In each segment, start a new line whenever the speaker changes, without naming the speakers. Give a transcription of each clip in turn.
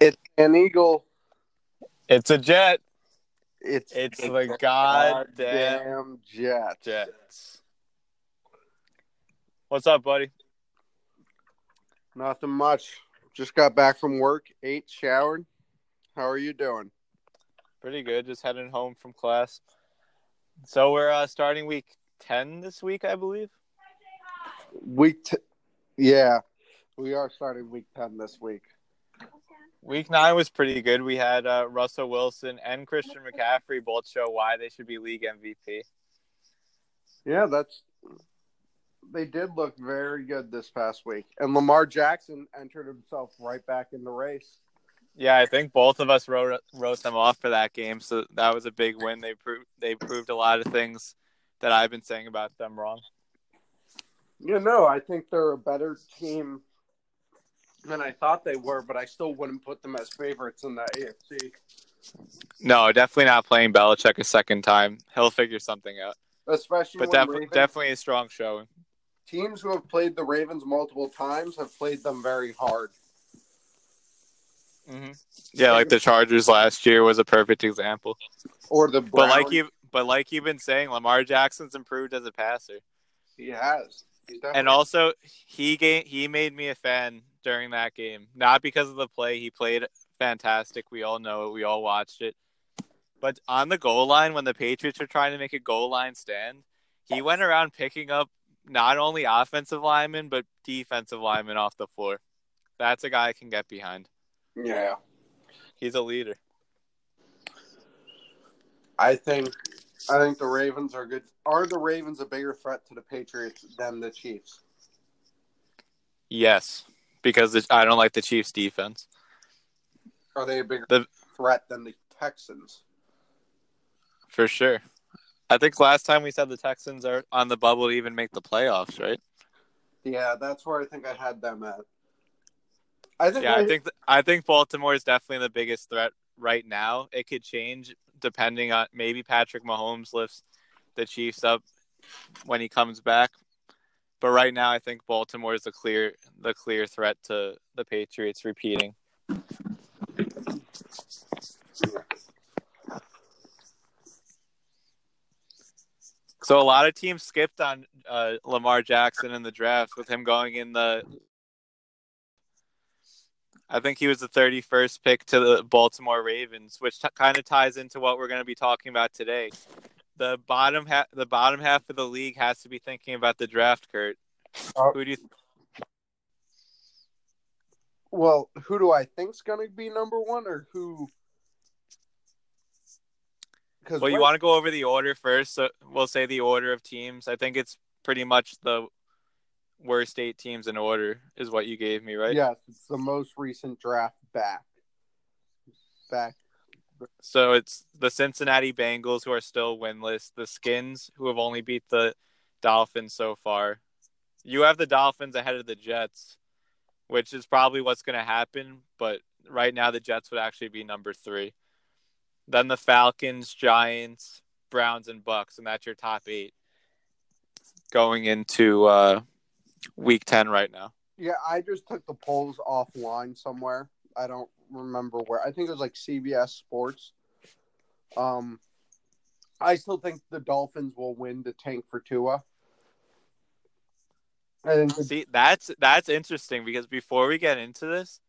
It's an eagle.
It's a jet.
It's
It's the goddamn
goddamn jet.
Jets. What's up, buddy?
Nothing much. Just got back from work, ate, showered. How are you doing?
Pretty good. Just heading home from class. So we're uh, starting week ten this week, I believe.
Week, t- yeah, we are starting week ten this week.
Week nine was pretty good. We had uh, Russell Wilson and Christian McCaffrey both show why they should be league MVP.
Yeah, that's. They did look very good this past week, and Lamar Jackson entered himself right back in the race.
Yeah, I think both of us wrote wrote them off for that game, so that was a big win. They proved they proved a lot of things that I've been saying about them wrong.
You know, I think they're a better team than I thought they were, but I still wouldn't put them as favorites in that AFC.
No, definitely not playing Belichick a second time. He'll figure something out.
Especially
But def-
Ravens-
definitely a strong showing.
teams who have played the Ravens multiple times have played them very hard.
hmm Yeah, like the Chargers last year was a perfect example.
Or the
But like you, but like you've been saying, Lamar Jackson's improved as a passer,
he has. Definitely-
and also he ga- he made me a fan during that game. Not because of the play, he played fantastic. We all know it. We all watched it. But on the goal line, when the Patriots were trying to make a goal line stand, he went around picking up not only offensive linemen but defensive linemen off the floor. That's a guy I can get behind.
yeah,
He's a leader.
I think I think the Ravens are good. Are the Ravens a bigger threat to the Patriots than the Chiefs?
Yes, because I don't like the Chiefs' defense.
Are they a bigger
The-
threat than the Texans?
For sure. I think last time we said the Texans are on the bubble to even make the playoffs, right?
Yeah, that's where I think I had them at. I think
Yeah,
I,
I think th- I think Baltimore is definitely the biggest threat right now. It could change depending on maybe Patrick Mahomes lifts the Chiefs up when he comes back. But right now, I think Baltimore is the clear the clear threat to the Patriots repeating. So a lot of teams skipped on uh, Lamar Jackson in the draft with him going in the. I think he was the 31st pick to the Baltimore Ravens, which t- kind of ties into what we're going to be talking about today. The bottom half, the bottom half of the league has to be thinking about the draft, Kurt.
Uh,
Who do you?
well, who do I think's going to be number one, or who? Because
Well, you want to go over the order first. So we'll say the order of teams. I think it's pretty much the worst eight teams in order is what you gave me, right?
Yes, it's the most recent draft back. Back.
So it's the Cincinnati Bengals who are still winless, the Skins who have only beat the Dolphins so far. You have the Dolphins ahead of the Jets, which is probably what's going to happen, but right now the Jets would actually be number 3. Then the Falcons, Giants, Browns and Bucs and that's your top 8 going into uh week 10 right now.
Yeah, I just took the polls offline somewhere. I don't remember where. I think it was like CBS Sports. Um, I still think the Dolphins will win the tank for Tua. The,
See, that's that's interesting because before we get into this,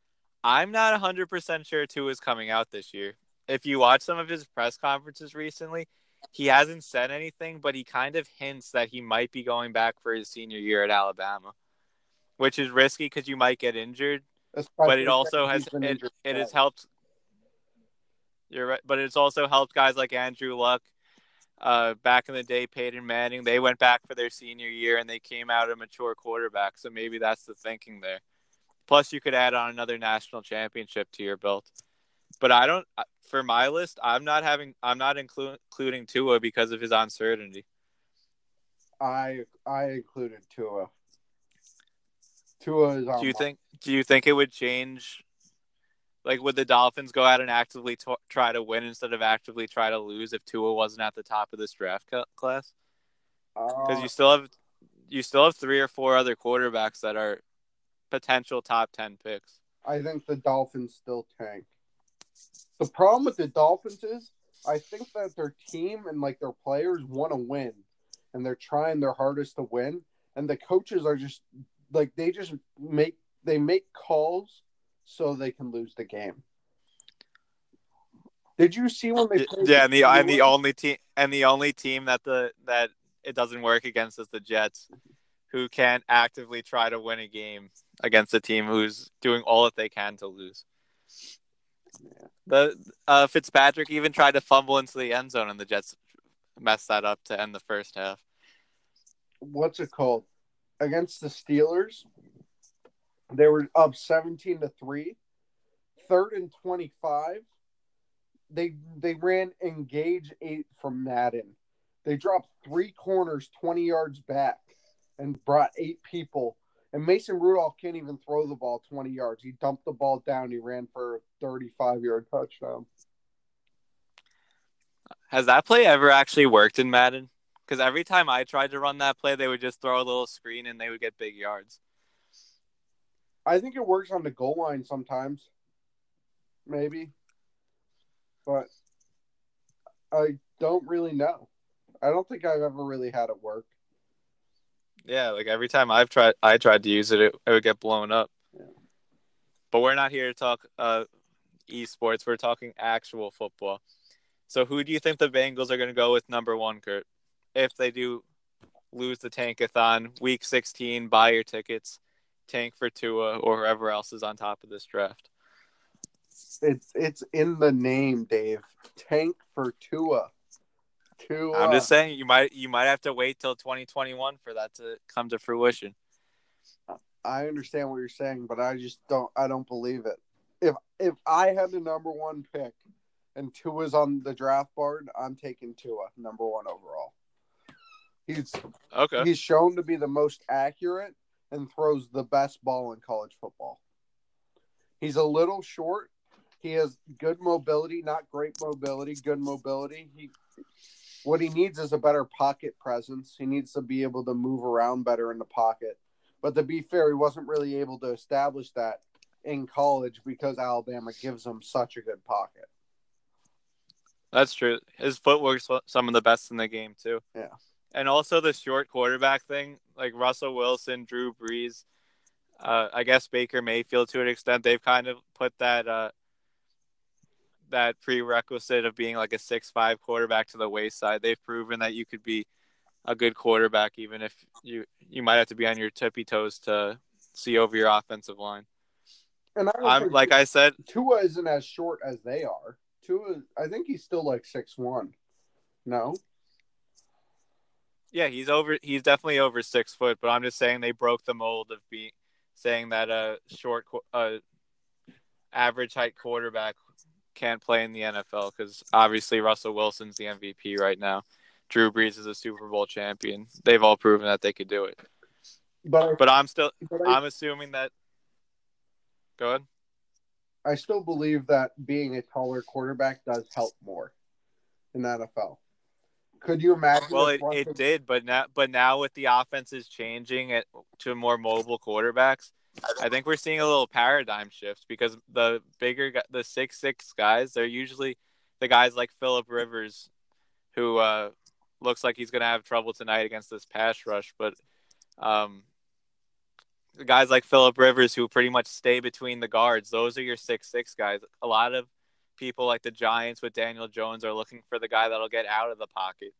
I'm not 100% sure Tua is coming out this year. If you watch some of his press conferences recently, he hasn't said anything, but he kind of hints that he might be going back for his senior year at Alabama, which is risky because you might get injured. But it also has it, it has helped. You're right, but it's also helped guys like Andrew Luck. Uh, back in the day, Peyton Manning, they went back for their senior year and they came out a mature quarterback. So maybe that's the thinking there. Plus, you could add on another national championship to your belt. But I don't. For my list, I'm not having. I'm not inclu- including Tua because of his uncertainty.
I I included Tua. Tua is on.
Do you think? Do you think it would change? Like, would the Dolphins go out and actively t- try to win instead of actively try to lose if Tua wasn't at the top of this draft cu- class? Because
Uh,
you still have you still have three or four other quarterbacks that are potential top ten picks.
I think the Dolphins still tank. The problem with the Dolphins is I think that their team and like their players want to win and they're trying their hardest to win and the coaches are just like they just make they make calls so they can lose the game. Did you see when they
played Yeah, and the and the only team and the only team that the that it doesn't work against is the Jets who can't actively try to win a game against a team who's doing all that they can to lose. Yeah. The uh, Fitzpatrick even tried to fumble into the end zone, and the Jets messed that up to end the first half.
What's it called? Against the Steelers, they were up seventeen to three. Third and twenty-five. They they ran engage eight from Madden. They dropped three corners twenty yards back and brought eight people and Mason Rudolph can't even throw the ball 20 yards. He dumped the ball down. He ran for a 35 yard touchdown.
Has that play ever actually worked in Madden? Because every time I tried to run that play, they would just throw a little screen and they would get big yards.
I think it works on the goal line sometimes. Maybe. But I don't really know. I don't think I've ever really had it work.
Yeah, like every time I've tried, I tried to use it, it, it would get blown up. Yeah. But we're not here to talk uh, esports. We're talking actual football. So, who do you think the Bengals are going to go with number one, Kurt? If they do lose the Tankathon, Week 16, buy your tickets, tank for Tua or whoever else is on top of this draft.
It's it's in the name, Dave. Tank for Tua
to. Uh, I'm just saying you might you might have to wait till 2021 for that to come to fruition.
I understand what you're saying, but I just don't. I don't believe it. If if I had the number one pick and Tua's on the draft board, I'm taking Tua number one overall. He's okay. He's shown to be the most accurate and throws the best ball in college football. He's a little short. He has good mobility, not great mobility, good mobility. He what he needs is a better pocket presence. He needs to be able to move around better in the pocket. But to be fair, he wasn't really able to establish that in college because Alabama gives him such a good pocket.
That's true. His footwork's some of the best in the game too.
Yeah.
And also the short quarterback thing, like Russell Wilson, Drew Brees, uh, I guess Baker Mayfield to an extent, they've kind of put that uh, that prerequisite of being like a six five quarterback to the wayside. They've proven that you could be a good quarterback even if you you might have to be on your tippy toes to see over your offensive line. And I am like I said,
Tua isn't as short as they are. Tua, I think he's still like six one. No.
Yeah, he's over. He's definitely over six foot. But I'm just saying they broke the mold of being saying that a short, uh, average height quarterback can't play in the NFL because obviously Russell Wilson's the MVP right now. Drew Brees is a Super Bowl champion. They've all proven that they could do it. But but I'm still but I, I'm assuming that. Go ahead.
I still believe that being a taller quarterback does help more in the NFL. Could you imagine?
Well, it, it did, but now but now with the offenses changing it to more mobile quarterbacks, I think we're seeing a little paradigm shift because the bigger, the six six guys, they're usually the guys like Philip Rivers, who uh, looks like he's going to have trouble tonight against this pass rush. But um, the guys like Philip Rivers, who pretty much stay between the guards, those are your six six guys. A lot of people like the Giants with Daniel Jones are looking for the guy that'll get out of the pocket,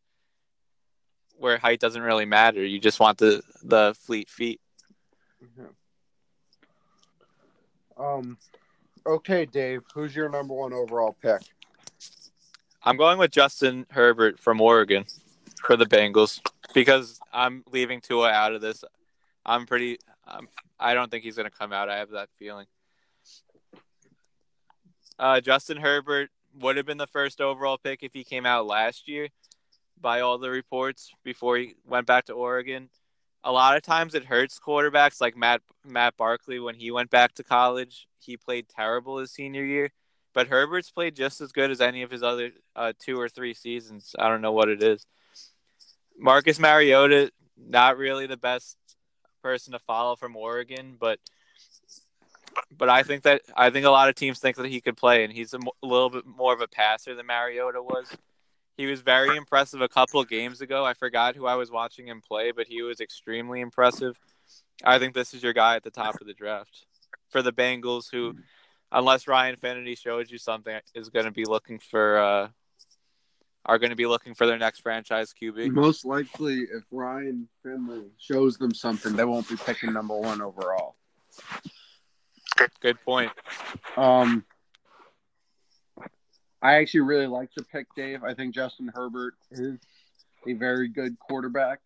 where height doesn't really matter. You just want the the fleet feet. Mm-hmm.
Um, okay, Dave, who's your number one overall pick?
I'm going with Justin Herbert from Oregon for the Bengals because I'm leaving Tua out of this. I'm pretty. Um, I don't think he's going to come out. I have that feeling. Uh, Justin Herbert would have been the first overall pick if he came out last year, by all the reports before he went back to Oregon a lot of times it hurts quarterbacks like Matt Matt Barkley when he went back to college. He played terrible his senior year, but Herbert's played just as good as any of his other uh, two or three seasons. I don't know what it is. Marcus Mariota, not really the best person to follow from Oregon, but but I think that I think a lot of teams think that he could play, and he's a, a little bit more of a passer than Mariota was. He was very impressive a couple games ago. I forgot who I was watching him play, but he was extremely impressive. I think this is your guy at the top of the draft for the Bengals, who, unless Ryan Finley shows you something, is going to be looking for uh, are going to be looking for their next franchise QB.
Most likely, if Ryan Finley shows them something, they won't be picking number one overall.
Good point.
Um, I actually really like the pick, Dave. I think Justin Herbert is a very good quarterback.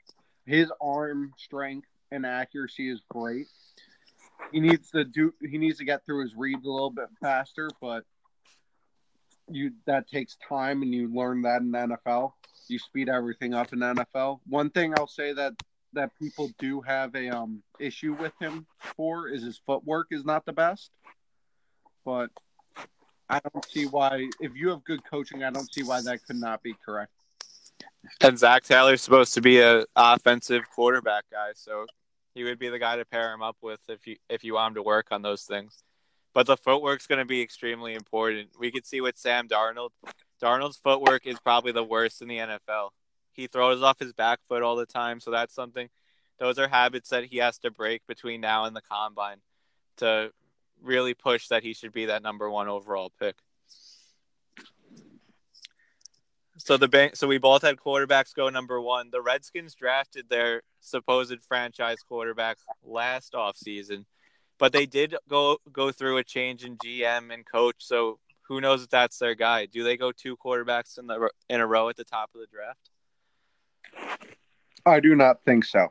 His arm strength and accuracy is great. He needs to do. He needs to get through his reads a little bit faster, but you that takes time, and you learn that in NFL. You speed everything up in NFL. One thing I'll say that that people do have a um issue with him for is his footwork is not the best. But I don't see why if you have good coaching, I don't see why that could not be correct.
And Zac Taylor's supposed to be a offensive quarterback guy, so he would be the guy to pair him up with if you if you want him to work on those things. But the footwork's going to be extremely important. We could see with Sam Darnold. Darnold's footwork is probably the worst in the NFL. He throws off his back foot all the time, so that's something. Those are habits that he has to break between now and the combine to really push that he should be that number one overall pick. So the bank, so we both had quarterbacks go number one. The Redskins drafted their supposed franchise quarterback last offseason, but they did go go through a change in GM and coach. So who knows if that's their guy? Do they go two quarterbacks in the in a row at the top of the draft?
I do not think so.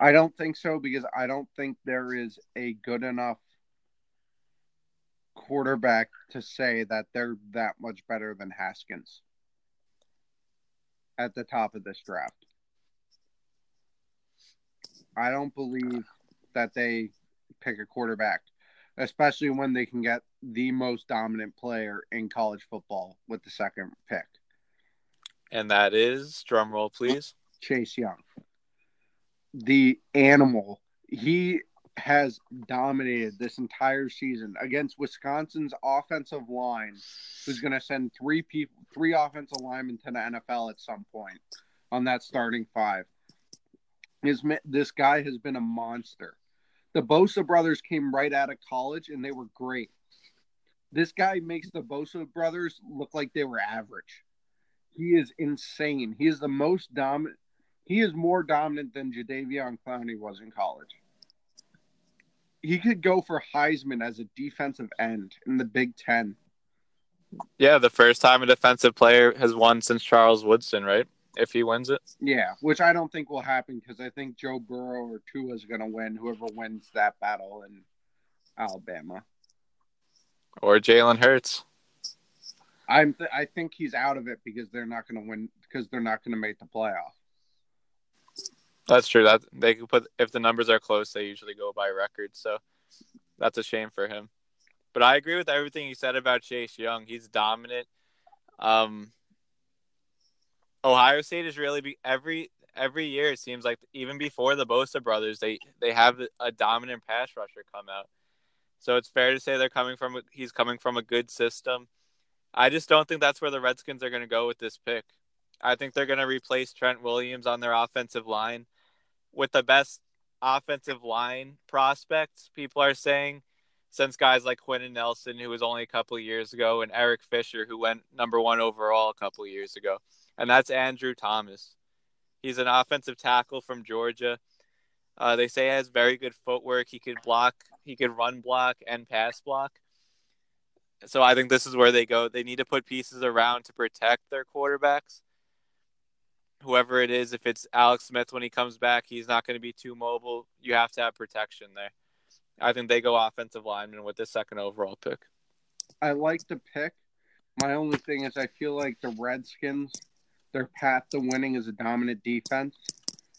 I don't think so because I don't think there is a good enough quarterback to say that they're that much better than Haskins at the top of this draft. I don't believe that they pick a quarterback, especially when they can get the most dominant player in college football with the second pick.
And that is drum roll, please.
Chase Young. The animal. He has dominated this entire season against Wisconsin's offensive line, who's going to send three people, three offensive linemen to the NFL at some point on that starting five. His, this guy has been a monster. The Bosa brothers came right out of college and they were great. This guy makes the Bosa brothers look like they were average. He is insane. He is the most dominant. He is more dominant than Jadeveon Clowney was in college. He could go for Heisman as a defensive end in the Big Ten.
Yeah, the first time a defensive player has won since Charles Woodson, right? If he wins it.
Yeah, which I don't think will happen because I think Joe Burrow or Tua is going to win. Whoever wins that battle in Alabama.
Or Jalen Hurts.
I'm th- I think he's out of it because they're not going to win because they're not going to make the playoff.
That's true. That they can put if the numbers are close, they usually go by record. So that's a shame for him. But I agree with everything you said about Chase Young. He's dominant. Um, Ohio State is really be every every year. It seems like even before the Bosa brothers, they they have a dominant pass rusher come out. So it's fair to say they're coming from he's coming from a good system. I just don't think that's where the Redskins are going to go with this pick. I think they're going to replace Trent Williams on their offensive line with the best offensive line prospects, people are saying, since guys like Quenton Nelson, who was only a couple years ago, and Eric Fisher, who went number one overall a couple years ago. And that's Andrew Thomas. He's an offensive tackle from Georgia. Uh, they say he has very good footwork. He could block, he could run block and pass block. So I think this is where they go. They need to put pieces around to protect their quarterbacks. Whoever it is, if it's Alex Smith when he comes back, he's not going to be too mobile. You have to have protection there. I think they go offensive lineman with the second overall pick.
I like the pick. My only thing is, I feel like the Redskins, their path to winning is a dominant defense,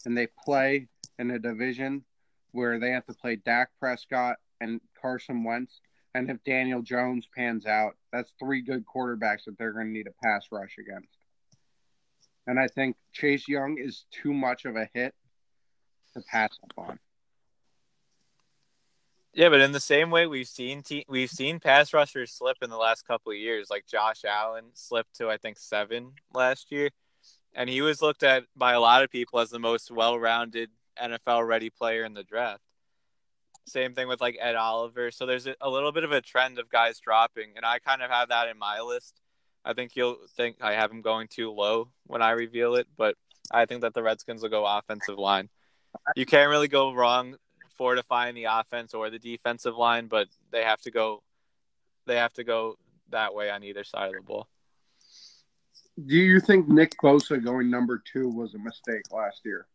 and they play in a division where they have to play Dak Prescott and Carson Wentz. And if Daniel Jones pans out, that's three good quarterbacks that they're going to need a pass rush against. And I think Chase Young is too much of a hit to pass up on.
Yeah, but in the same way we've seen te- we've seen pass rushers slip in the last couple of years, like Josh Allen slipped to I think seven last year, and he was looked at by a lot of people as the most well-rounded NFL ready player in the draft. Same thing with like Ed Oliver. So there's a, little bit of a trend of guys dropping, and I kind of have that in my list. I think you'll think I have him going too low when I reveal it, but I think that the Redskins will go offensive line. You can't really go wrong fortifying the offense or the defensive line, but they have to go they have to go that way on either side of the ball.
Do you think Nick Bosa going number two was a mistake last year?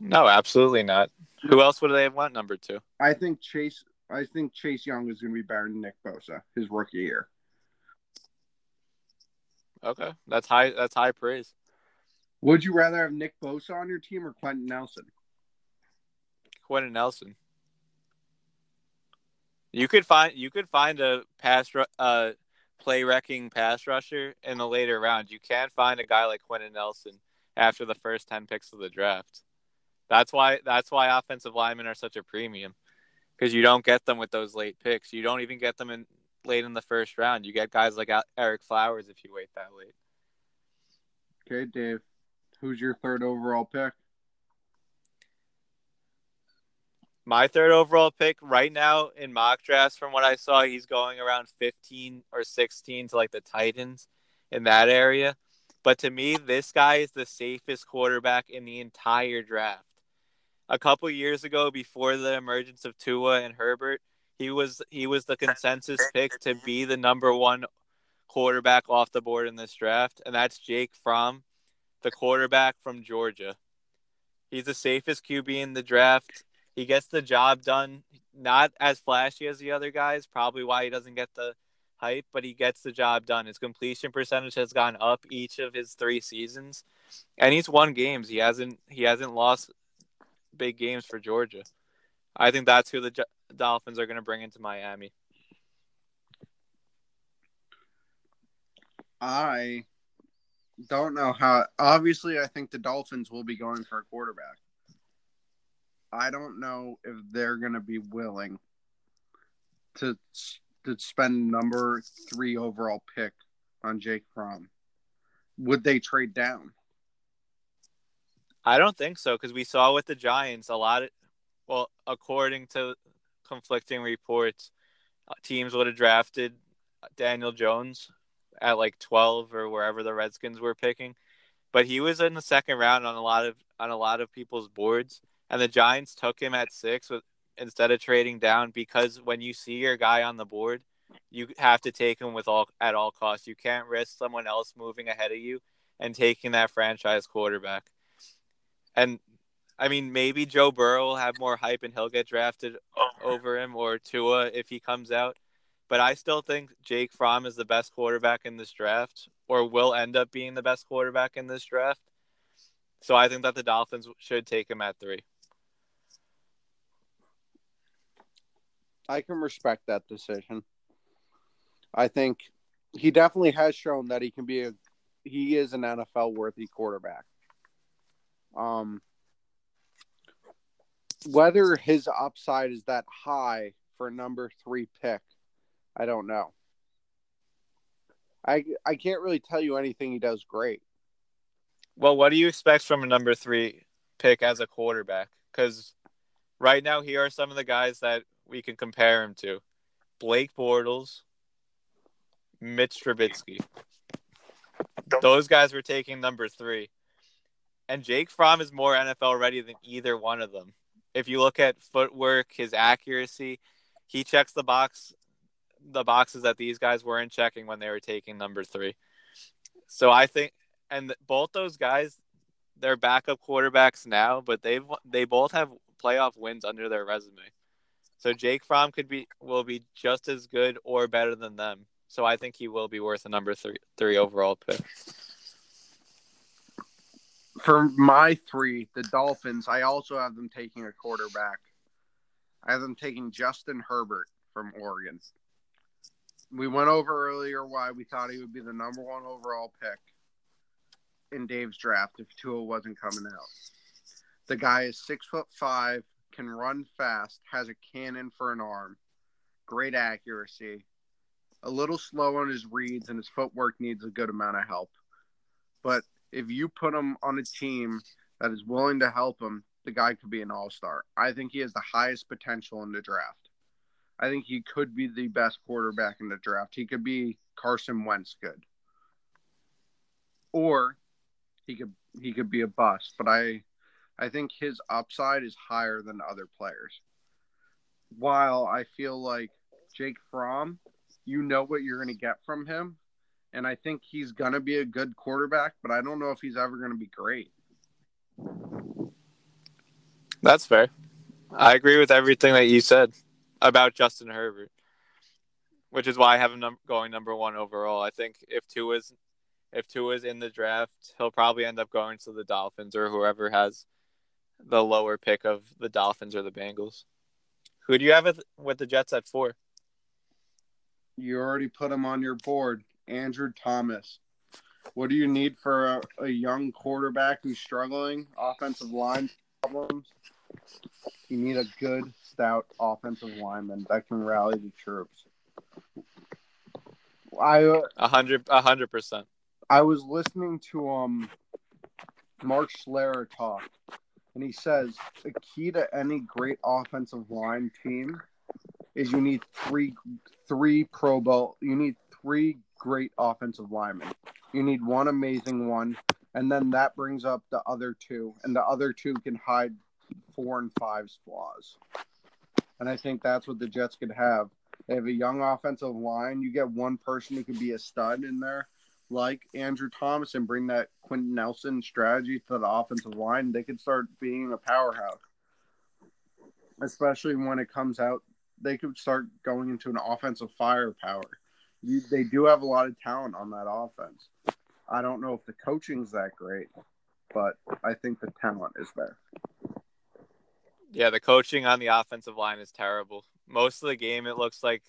No, absolutely not. Who else would they have went number two?
I think Chase. I think Chase Young is going to be better than Nick Bosa his rookie year.
Okay, that's high. That's high praise.
Would you rather have Nick Bosa on your team or Quenton Nelson?
Quenton Nelson. You could find you could find a pass uh play wrecking pass rusher in the later round. You can't find a guy like Quenton Nelson after the first ten picks of the draft. That's why that's why offensive linemen are such a premium because you don't get them with those late picks. You don't even get them in late in the first round. You get guys like Ereck Flowers if you wait that late.
Okay, Dave. Who's your third overall pick?
My third overall pick right now in mock drafts, from what I saw, he's going around 15 or 16 to like the Titans in that area. But to me, this guy is the safest quarterback in the entire draft a couple years ago before the emergence of Tua and Herbert, he was he was the consensus pick to be the number one quarterback off the board in this draft, and that's Jake Fromm, the quarterback from Georgia. He's the safest QB in the draft. He gets the job done. Not as flashy as the other guys, probably why he doesn't get the hype, but he gets the job done. His completion percentage has gone up each of his three seasons, and he's won games. He hasn't he hasn't lost big games for Georgia. I think that's who the Dolphins are going to bring into Miami.
I don't know how. Obviously, I think the Dolphins will be going for a quarterback. I don't know if they're going to be willing to to spend number three overall pick on Jake Fromm. Would they trade down?
I don't think so because we saw with the Giants a lot of, well, according to conflicting reports, uh, teams would have drafted Daniel Jones at like 12 or wherever the Redskins were picking, but he was in the second round on a lot of on a lot of people's boards, and the Giants took him at six with, instead of trading down because when you see your guy on the board, you have to take him with all at all costs. You can't risk someone else moving ahead of you and taking that franchise quarterback. And I mean, maybe Joe Burrow will have more hype and he'll get drafted over him or Tua if he comes out. But I still think Jake Fromm is the best quarterback in this draft or will end up being the best quarterback in this draft. So I think that the Dolphins should take him at three.
I can respect that decision. I think he definitely has shown that he can be a he is an NFL worthy quarterback. Um, whether his upside is that high for a number three pick, I don't know. I I can't really tell you anything he does great.
Well, what do you expect from a number three pick as a quarterback? Because right now, here are some of the guys that we can compare him to: Blake Bortles, Mitch Trubisky. Those guys were taking number three. And Jake Fromm is more NFL ready than either one of them. If you look at footwork, his accuracy, he checks the box the boxes that these guys weren't checking when they were taking number 3. So I think and both those guys they're backup quarterbacks now, but they've they both have playoff wins under their resume. So Jake Fromm could be will be just as good or better than them. So I think he will be worth a number three three overall pick
for my three, the Dolphins, I also have them taking a quarterback. I have them taking Justin Herbert from Oregon. We went over earlier why we thought he would be the number one overall pick in Dave's draft if Tua wasn't coming out. The guy is six foot five, can run fast, has a cannon for an arm, great accuracy, a little slow on his reads, and his footwork needs a good amount of help. But if you put him on a team that is willing to help him, the guy could be an all star. I think he has the highest potential in the draft. I think he could be the best quarterback in the draft. He could be Carson Wentz good. Or he could he could be a bust, but I I think his upside is higher than other players. While I feel like Jake Fromm, you know what you're going to get from him, and I think he's going to be a good quarterback, but I don't know if he's ever going to be great.
That's fair. I agree with everything that you said about Justin Herbert, which is why I have him num- going number one overall. I think if two is if Tua is in the draft, he'll probably end up going to the Dolphins or whoever has the lower pick of the Dolphins or the Bengals. Who do you have with, with the Jets at four?
You already put him on your board, Andrew Thomas. What do you need for a, a young quarterback who's struggling? Offensive line problems. You need a good, stout offensive lineman that can rally the troops. I uh,
hundred, a hundred percent.
I was listening to um Mark Schlereth talk, and he says the key to any great offensive line team is you need three three Pro Bowl. You need three great offensive linemen. You need one amazing one, and then that brings up the other two, and the other two can hide four and five's flaws. And I think that's what the Jets could have. They have a young offensive line. You get one person who could be a stud in there, like Andrew Thomas and bring that Quenton Nelson strategy to the offensive line, they could start being a powerhouse. Especially when it comes out, they could start going into an offensive firepower. You, they do have a lot of talent on that offense. I don't know if the coaching's that great, but I think the talent is there.
Yeah, the coaching on the offensive line is terrible. Most of the game, it looks like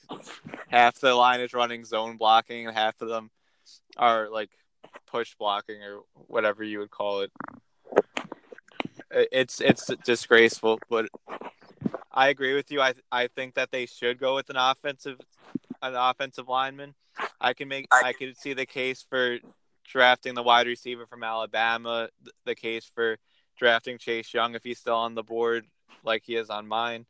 half the line is running zone blocking, and half of them are like push blocking or whatever you would call it. It's it's disgraceful, but I agree with you. I I think that they should go with an offensive an offensive lineman. I can make I could see the case for drafting the wide receiver from Alabama, the case for drafting Chase Young if he's still on the board like he is on mine.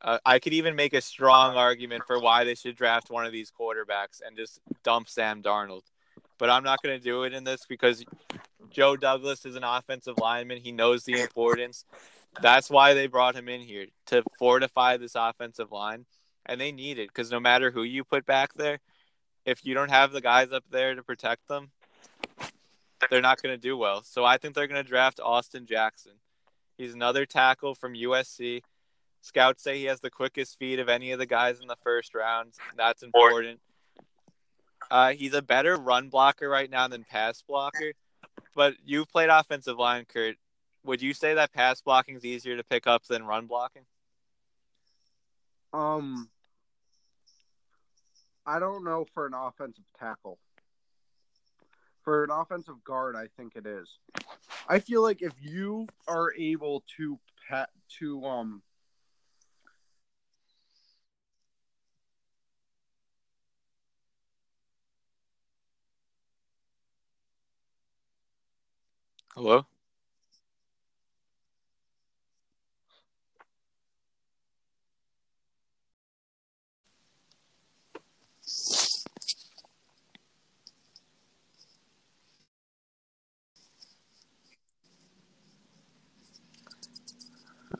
Uh, I could even make a strong argument for why they should draft one of these quarterbacks and just dump Sam Darnold. But I'm not going to do it in this because Joe Douglas is an offensive lineman. He knows the importance. That's why they brought him in here to fortify this offensive line. And they need it because no matter who you put back there, if you don't have the guys up there to protect them, they're not going to do well. So I think they're going to draft Austin Jackson. He's another tackle from USC. Scouts say he has the quickest feet of any of the guys in the first round. That's important. Uh, he's a better run blocker right now than pass blocker. But you've played offensive line, Kurt. Would you say that pass blocking is easier to pick up than run blocking?
Um, I don't know for an offensive tackle. For an offensive guard, I think it is. I feel like if you are able to pat to um
Hello?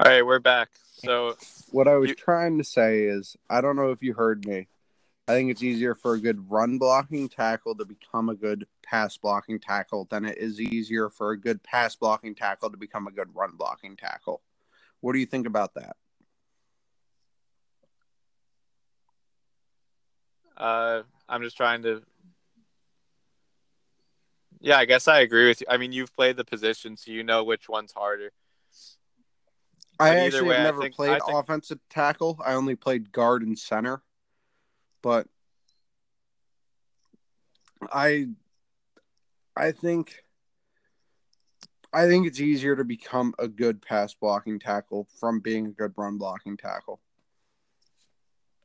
All right, we're back. So,
what I was you... trying to say is, I don't know if you heard me. I think it's easier for a good run blocking tackle to become a good pass blocking tackle than it is easier for a good pass blocking tackle to become a good run blocking tackle. What do you think about that?
Uh, I'm just trying to. Yeah, I guess I agree with you. I mean, you've played the position, so you know which one's harder.
I actually way, never think, played think... offensive tackle. I only played guard and center but I I think I think it's easier to become a good pass blocking tackle from being a good run blocking tackle.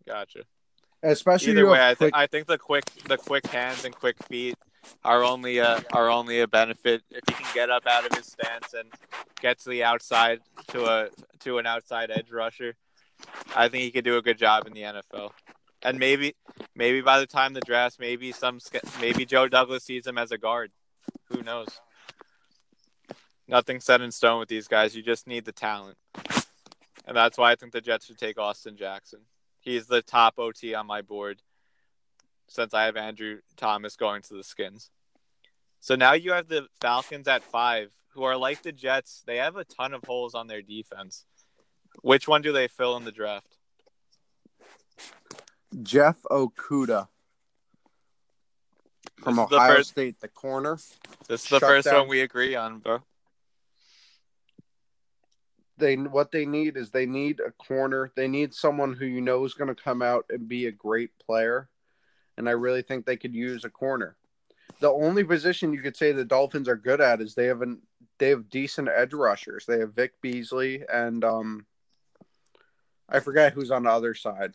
Gotcha.
Especially
Either way,
have
I, th- I think the quick the quick hands and quick feet are only a are only a benefit if he can get up out of his stance and get to the outside to a to an outside edge rusher. I think he could do a good job in the NFL. And maybe maybe by the time the draft, maybe some maybe Joe Douglas sees him as a guard. Who knows? Nothing set in stone with these guys. You just need the talent. And that's why I think the Jets should take Austin Jackson. He's the top OT on my board since I have Andrew Thomas going to the Skins. So now you have the Falcons at five, who are like the Jets. They have a ton of holes on their defense. Which one do they fill in the draft?
Jeff Okudah from
This
Ohio
first-
State, the corner.
This is the first
down.
one we agree on, bro.
They what they need is they need a corner. They need someone who you know is going to come out and be a great player. And I really think they could use a corner. The only position you could say the Dolphins are good at is they have an they have decent edge rushers. They have Vic Beasley and um I forget who's on the other side.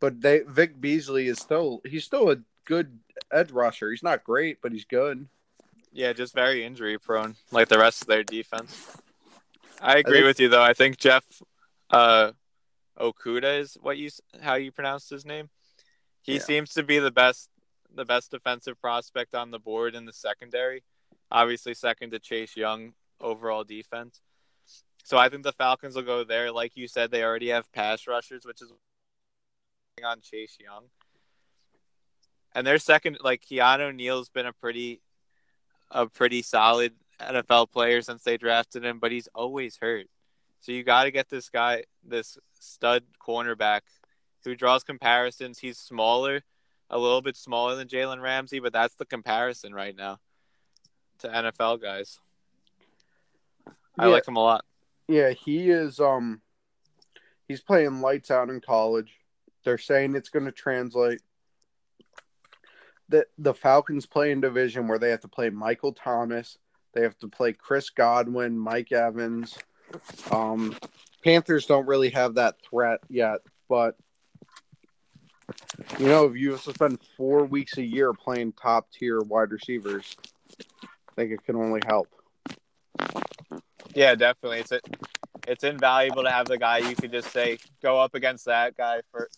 But they Vic Beasley is still he's still a good edge rusher. He's not great, but he's good.
Yeah, just very injury prone, like the rest of their defense. I agree
think-
with you though. I think Jeff uh, Okudah is what you how you pronounce his name. He
Yeah.
seems to be the best the best defensive prospect on the board in the secondary. Obviously, second to Chase Young overall defense. So I think the Falcons will go there. Like you said, they already have pass rushers, which is on Chase Young. And their second, like Keanu Neal's been a pretty, a pretty solid NFL player since they drafted him, but he's always hurt. So you got to get this guy, this stud cornerback, who draws comparisons. He's smaller, a little bit smaller than Jalen Ramsey, but that's the comparison right now to NFL guys. I
Yeah.
like him a lot.
Yeah, he is. Um, he's playing lights out in college. They're saying it's going to translate. The the Falcons play in division where they have to play Michael Thomas. They have to play Chris Godwin, Mike Evans. Um, Panthers don't really have that threat yet, but you know, if you spend four weeks a year playing top tier wide receivers, I think it can only help.
Yeah, definitely. It's a, it's invaluable to have the guy you could just say go up against that guy for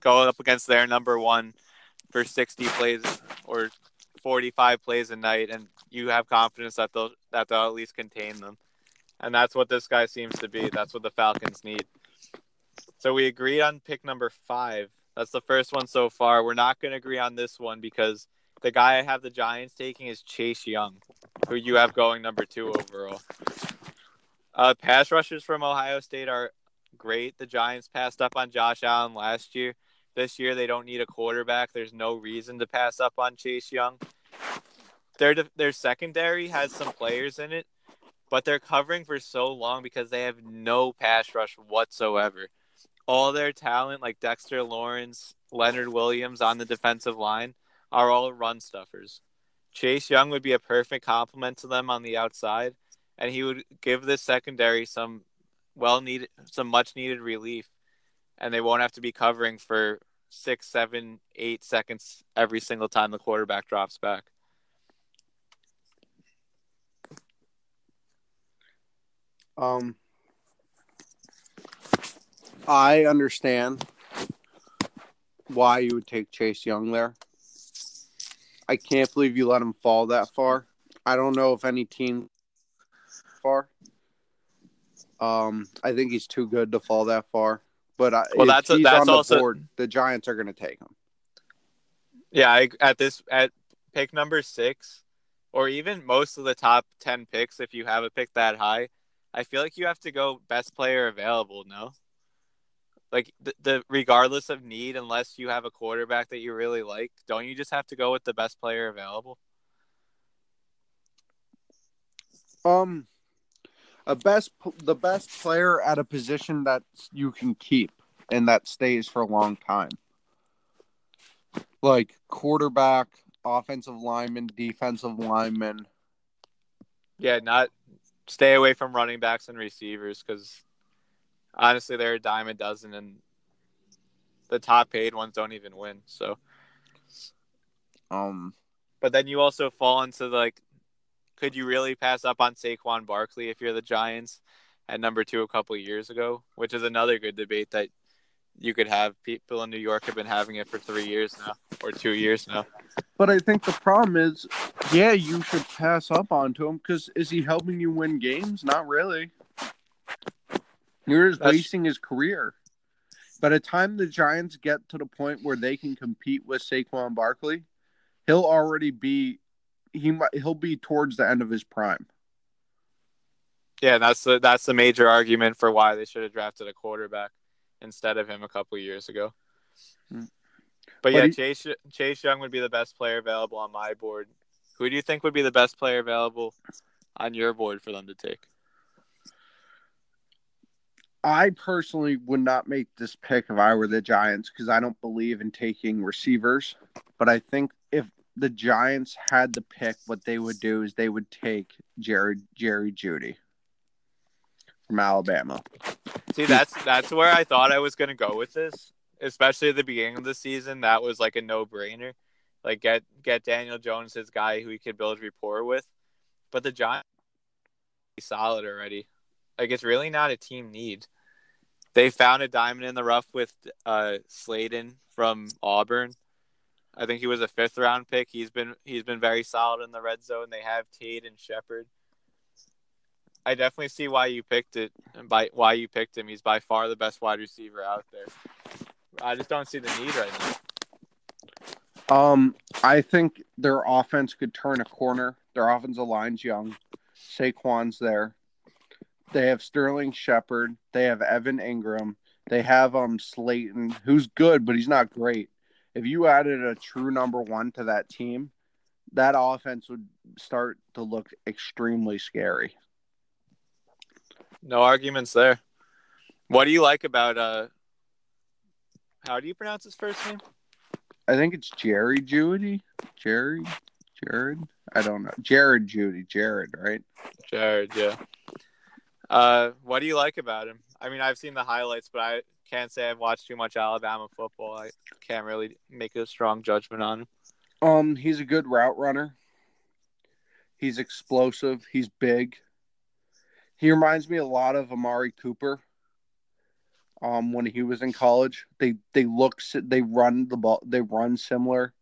go up against their number one for sixty plays or forty five plays a night, and you have confidence that they'll that they'll at least contain them, and that's what this guy seems to be. That's what the Falcons need. So we agreed on pick number five. That's the first one so far. We're not going to agree on this one because the guy I have the Giants taking is Chase Young, who you have going number two overall. Uh, pass rushers from Ohio State are great. The Giants passed up on Josh Allen last year. This year, they don't need a quarterback. There's no reason to pass up on Chase Young. Their their secondary has some players in it, but they're covering for so long because they have no pass rush whatsoever. All their talent, like Dexter Lawrence, Leonard Williams on the defensive line, are all run stuffers. Chase Young would be a perfect complement to them on the outside and he would give this secondary some well needed, some much needed relief, and they won't have to be covering for six, seven, eight seconds every single time the quarterback drops back.
Um, I understand why you would take Chase Young there. I can't believe you let him fall that far. I don't know if any team far. Um, I think he's too good to fall that far. But I,
Well, that's a- that's
on the
also-
board. The Giants are going to take him.
Yeah, I, at this at pick number six, or even most of the top ten picks, if you have a pick that high, I feel like you have to go best player available. No, like the, the regardless of need, unless you have a quarterback that you really like, don't you just have to go with the best player available?
Um, a best the best player at a position that you can keep and that stays for a long time. Like quarterback, offensive lineman, defensive lineman.
Yeah, not stay away from running backs and receivers because honestly, they're a dime a dozen, and the top paid ones don't even win. So,
Um,
but then you also fall into like, could you really pass up on Saquon Barkley if you're the Giants at number two a couple years ago? Which is another good debate that you could have. People in New York have been having it for three years now or two years now.
but I think the problem is, yeah, you should pass up onto him because is he helping you win games? Not really. You're just
That's-
wasting his career. By the time the Giants get to the point where they can compete with Saquon Barkley, he'll already be he might he'll be towards the end of his prime.
Yeah, that's the that's the major argument for why they should have drafted a quarterback instead of him a couple of years ago.
Hmm.
But
But
yeah,
he-
Chase Chase Young would be the best player available on my board. Who do you think would be the best player available on your board for them to take?
I personally would not make this pick if I were the Giants because I don't believe in taking receivers. But I think if the Giants had the pick, what they would do is they would take Jerry Jerry Jeudy from Alabama.
See, that's that's where I thought I was going to go with this, especially at the beginning of the season. That was like a no brainer. Like get get Daniel Jones, his guy who he could build rapport with. But the Giants solid already. Like it's really not a team need. They found a diamond in the rough with uh, Slayton from Auburn. I think he was a fifth round pick. He's been he's been very solid in the red zone. They have Tate and Shepard. I definitely see why you picked it and by why you picked him. He's by far the best wide receiver out there. I just don't see the need right now.
Um, I think their offense could turn a corner. Their offensive line's young. Saquon's there. They have Sterling Shepard. They have Evan Engram. They have um Slayton, who's good, but he's not great. If you added a true number one to that team, that offense would start to look extremely scary.
No arguments there. What do you like about uh how do you pronounce his first name?
I think it's Jerry Jeudy. Jerry, Jared. I don't know. Jared Jeudy. Jared, right?
Jared, yeah. Uh what do you like about him? I mean I've seen the highlights, but I can't say I've watched too much Alabama football. I can't really make a strong judgment on him.
Um, he's a good route runner. He's explosive. He's big. He reminds me a lot of Amari Cooper. Um, when he was in college, they they look they run the ball they run similar.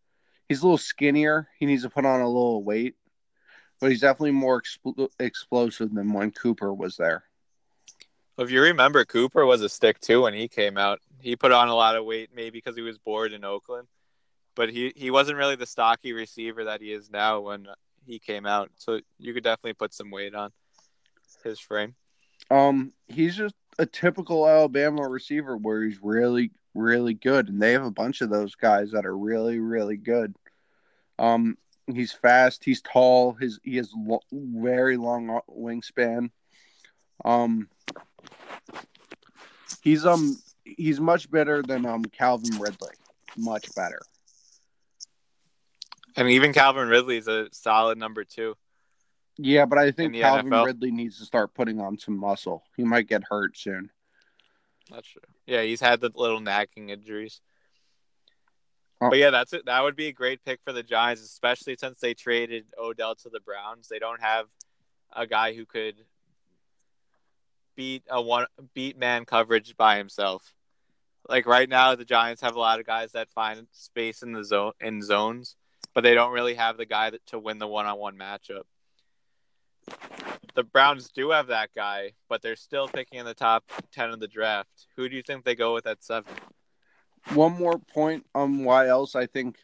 He's a little skinnier. He needs to put on a little weight, but he's definitely more expl- explosive than when Cooper was there.
If you remember, Cooper was a stick too when he came out. He put on a lot of weight, maybe because he was bored in Oakland, but he, he wasn't really the stocky receiver that he is now when he came out. So you could definitely put some weight on his frame.
Um, he's just a typical Alabama receiver where he's really, really good, and they have a bunch of those guys that are really, really good. Um, he's fast, he's tall, his he has lo- very long wingspan. Um, he's um he's much better than um Calvin Ridley, much better.
And even Calvin Ridley is a solid number two.
Yeah, but I think Calvin
NFL?
Ridley needs to start putting on some muscle. He might get hurt soon.
That's true. Yeah, he's had the little nagging injuries.
Oh.
But yeah, that's it. That would be a great pick for the Giants, especially since they traded Odell to the Browns. They don't have a guy who could beat a one beat man coverage by himself. Like right now, the Giants have a lot of guys that find space in the zone in zones, but they don't really have the guy that, to win the one on one matchup. The Browns do have that guy, but they're still picking in the top ten of the draft. Who do you think they go with at seven?
One more point on why else I think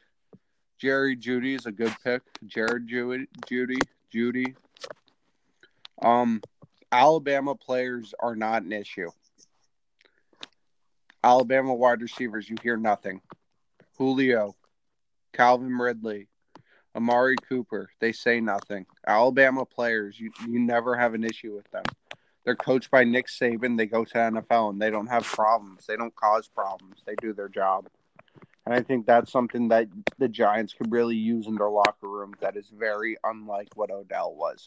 Jerry Jeudy is a good pick. Jared Jeudy, Jeudy, Jeudy. Um, Alabama players are not an issue. Alabama wide receivers, you hear nothing. Julio, Calvin Ridley, Amari Cooper, they say nothing. Alabama players, you, you never have an issue with them. They're coached by Nick Saban. They go to NFL and they don't have problems. They don't cause problems. They do their job. And I think that's something that the Giants could really use in their locker room that is very unlike what Odell was.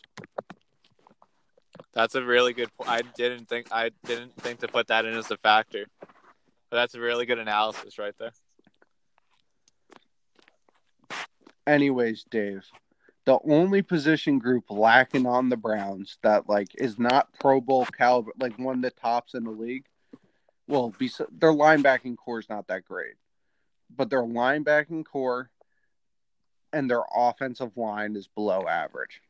That's a really good point. I didn't think I didn't think to put that in as a factor. But that's a really good analysis right there.
Anyways, Dave, the only position group lacking on the Browns that like is not Pro Bowl caliber, like one of the tops in the league. Well, be, their linebacking corps is not that great, but their linebacking corps and their offensive line is below average.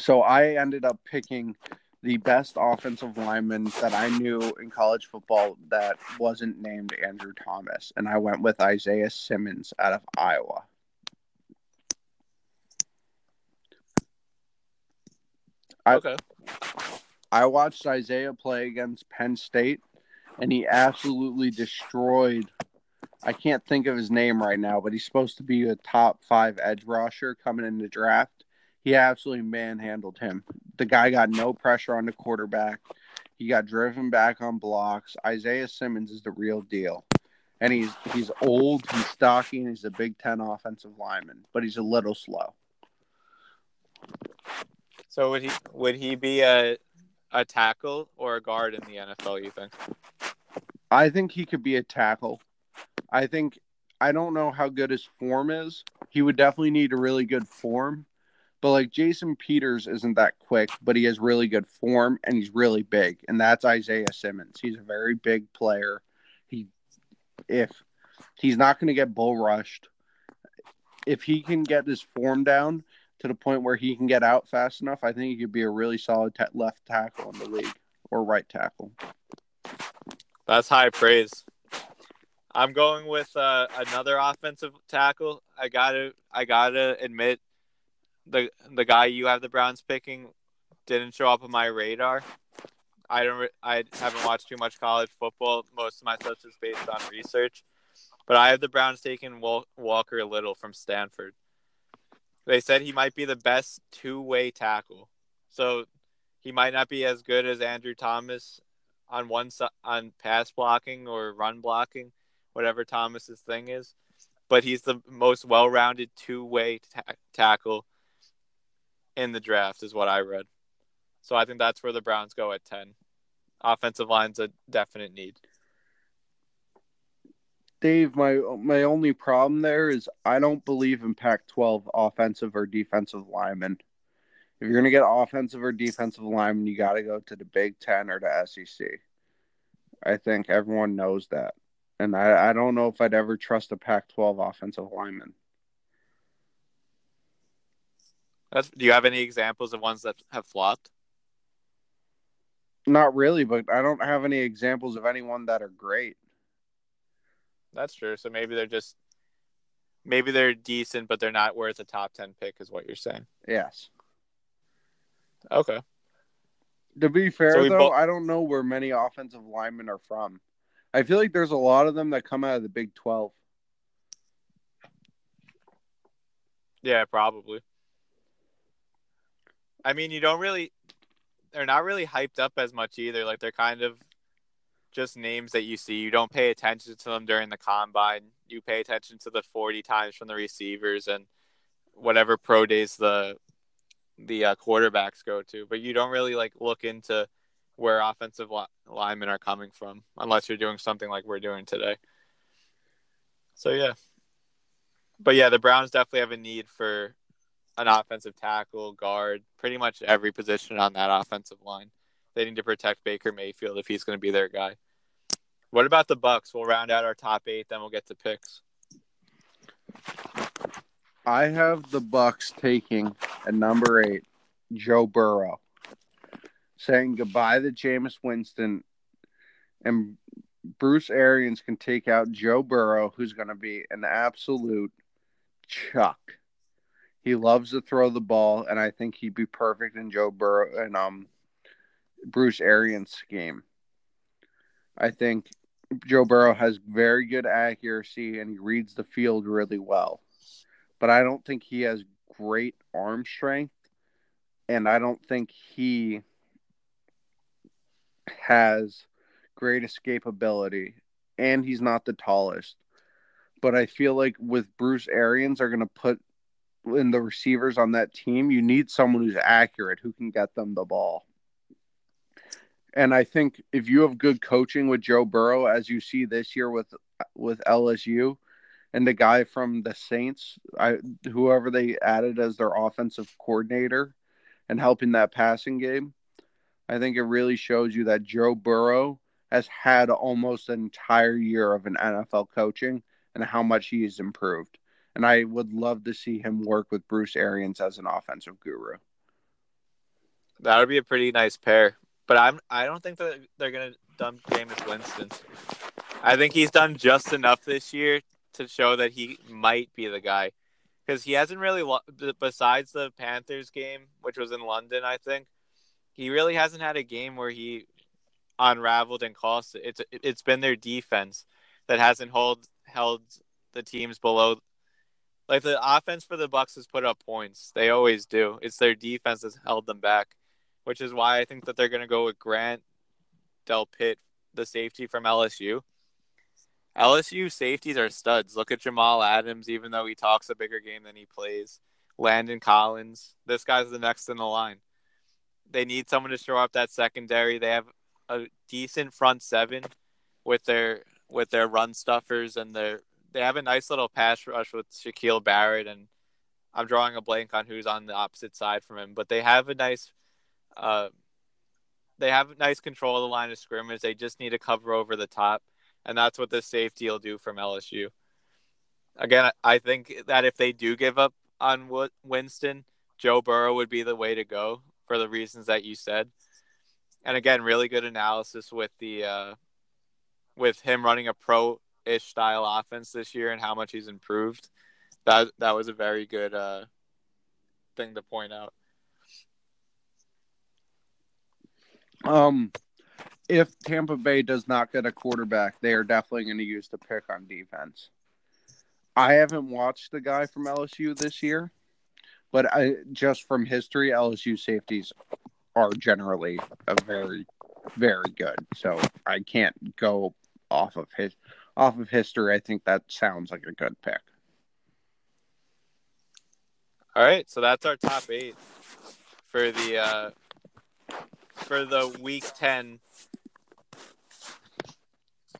So I ended up picking the best offensive lineman that I knew in college football that wasn't named Andrew Thomas, and I went with Isaiah Simmons out of Iowa.
Okay.
I watched Isaiah play against Penn State, and he absolutely destroyed. I can't think of his name right now, but he's supposed to be a top five edge rusher coming in the draft. He absolutely manhandled him. The guy got no pressure on the quarterback. He got driven back on blocks. Isaiah Simmons is the real deal. And he's he's old, he's stocky, and he's a Big Ten offensive lineman, but he's a little slow.
So would he would he be a a tackle or a guard in the NFL? You think?
I think he could be a tackle. I think I don't know how good his form is. He would definitely need a really good form. But like Jason Peters isn't that quick, but he has really good form and he's really big. And that's Isaiah Simmons. He's a very big player. He if he's not going to get bull rushed, if he can get his form down, to the point where he can get out fast enough, I think he could be a really solid left tackle in the league or right tackle.
That's high praise. I'm going with uh, another offensive tackle. I gotta, I gotta admit, the the guy you have the Browns picking didn't show up on my radar. I don't, I haven't watched too much college football. Most of my stuff is based on research, but I have the Browns taking Walker Little from Stanford. They said he might be the best two way tackle. So he might not be as good as Andrew Thomas on one side on pass blocking or run blocking, whatever Thomas's thing is. But he's the most well rounded two way ta- tackle in the draft, is what I read. So I think that's where the Browns go at 10. Offensive line's a definite need.
Dave, my my only problem there is I don't believe in Pac-12 offensive or defensive linemen. If you're gonna get offensive or defensive linemen, you got to go to the Big Ten or the SEC. I think everyone knows that, and I, I don't know if I'd ever trust a Pac-12 offensive lineman.
That's, do you have any examples of ones that have flopped?
Not really, but I don't have any examples of anyone that are great.
That's true. So maybe they're just maybe they're decent, but they're not worth a top ten pick, is what you're saying.
Yes.
Okay.
To be fair, so though, bo- I don't know where many offensive linemen are from. I feel like there's a lot of them that come out of the Big Twelve.
Yeah, probably. I mean, you don't really. They're not really hyped up as much either. Like they're kind of just names that you see. You don't pay attention to them during the combine. You pay attention to the 40 times from the receivers and whatever pro days the the uh, quarterbacks go to, but you don't really like look into where offensive li- linemen are coming from unless you're doing something like we're doing today. So yeah. But yeah, the Browns definitely have a need for an offensive tackle, guard, pretty much every position on that offensive line. They need to protect Baker Mayfield if he's going to be their guy. What about the Bucs? We'll round out our top eight, then we'll get to picks.
I have the Bucs taking at number eight, Joe Burrow, saying goodbye to Jameis Winston, and Bruce Arians can take out Joe Burrow, who's going to be an absolute chuck. He loves to throw the ball, and I think he'd be perfect in Joe Burrow and um Bruce Arians' scheme. I think Joe Burrow has very good accuracy and he reads the field really well. But I don't think he has great arm strength and I don't think he has great escapability and he's not the tallest. But I feel like with Bruce Arians are going to put in the receivers on that team, you need someone who's accurate who can get them the ball. And I think if you have good coaching with Joe Burrow, as you see this year with with LSU, and the guy from the Saints, I whoever they added as their offensive coordinator, and helping that passing game, I think it really shows you that Joe Burrow has had almost an entire year of an NFL coaching and how much he has improved and I would love to see him work with Bruce Arians as an offensive guru.
That would be a pretty nice pair, but I'm I don't think that they're gonna dump Jameis Winston. I think he's done just enough this year to show that he might be the guy, because he hasn't really besides the Panthers game, which was in London, I think. He really hasn't had a game where he unraveled and cost it. It's it's been their defense that hasn't hold held the teams below like the offense for the Bucs has put up points. They always do. It's their defense that's held them back, which is why I think that they're going to go with Grant Delpit, the safety from LSU. LSU safeties are studs. Look at Jamal Adams, even though he talks a bigger game than he plays. Landon Collins. This guy's the next in the line. They need someone to show up that secondary. They have a decent front seven with their with their run stuffers and their they have a nice little pass rush with Shaquille Barrett, and I'm drawing a blank on who's on the opposite side from him, but they have a nice, uh, they have nice control of the line of scrimmage. They just need to cover over the top, and that's what the safety will do from LSU. Again, I think that if they do give up on Winston, Joe Burrow would be the way to go for the reasons that you said. And again, really good analysis with the uh, with him running a pro ish style offense this year and how much he's improved. That that was a very good uh, thing to point out.
Um, if Tampa Bay does not get a quarterback, they are definitely going to use the pick on defense. I haven't watched the guy from LSU this year, but I just from history, LSU safeties are generally a very, very good. So I can't go off of his off of history, I think that sounds like a good pick.
All right, so that's our top eight for the uh, for the week ten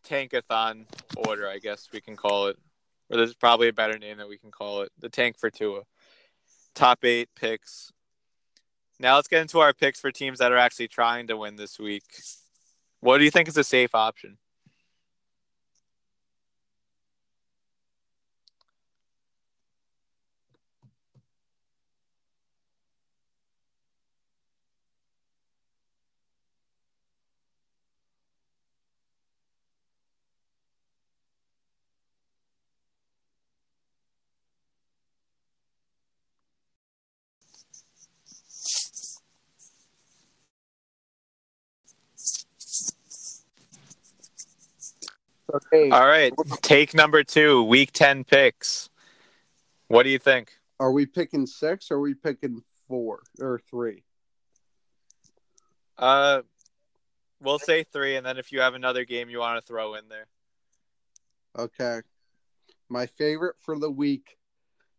tankathon order, I guess we can call it. Or there's probably a better name that we can call it. The tank for Tua. Top eight picks. Now let's get into our picks for teams that are actually trying to win this week. What do you think is a safe option? Okay. All right. Take number two, week 10 picks. What do you think?
Are we picking six or are we picking four or three?
Uh, we'll say three, and then if you have another game you want to throw in there.
Okay. My favorite for the week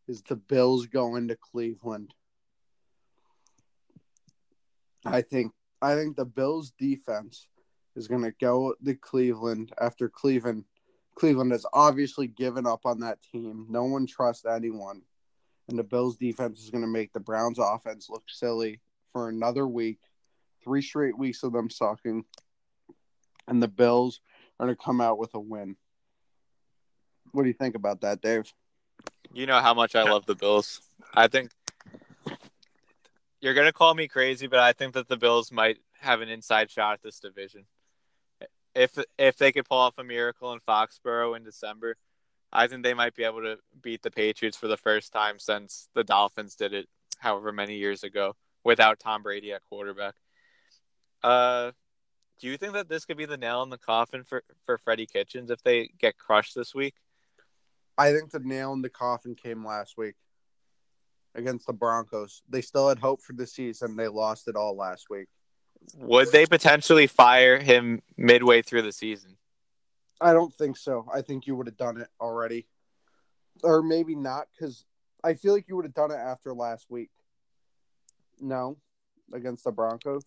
is the Bills going to Cleveland. I think I think the Bills defense is going to go to Cleveland after Cleveland. Cleveland has obviously given up on that team. No one trusts anyone. And the Bills defense is going to make the Browns offense look silly for another week. Three straight weeks of them sucking. And the Bills are going to come out with a win. What do you think about that, Dave?
You know how much I love the Bills. I think you're going to call me crazy, but I think that the Bills might have an inside shot at this division if if they could pull off a miracle in Foxborough in December, I think they might be able to beat the Patriots for the first time since the Dolphins did it however many years ago without Tom Brady at quarterback. Uh, do you think that this could be the nail in the coffin for for Freddie Kitchens if they get crushed this week?
I think the nail in the coffin came last week against the Broncos. They still had hope for the season. They lost it all last week
would they potentially fire him midway through the season?
I don't think so. I think you would have done it already, or maybe not because I feel like you would have done it after last week. No, against the Broncos.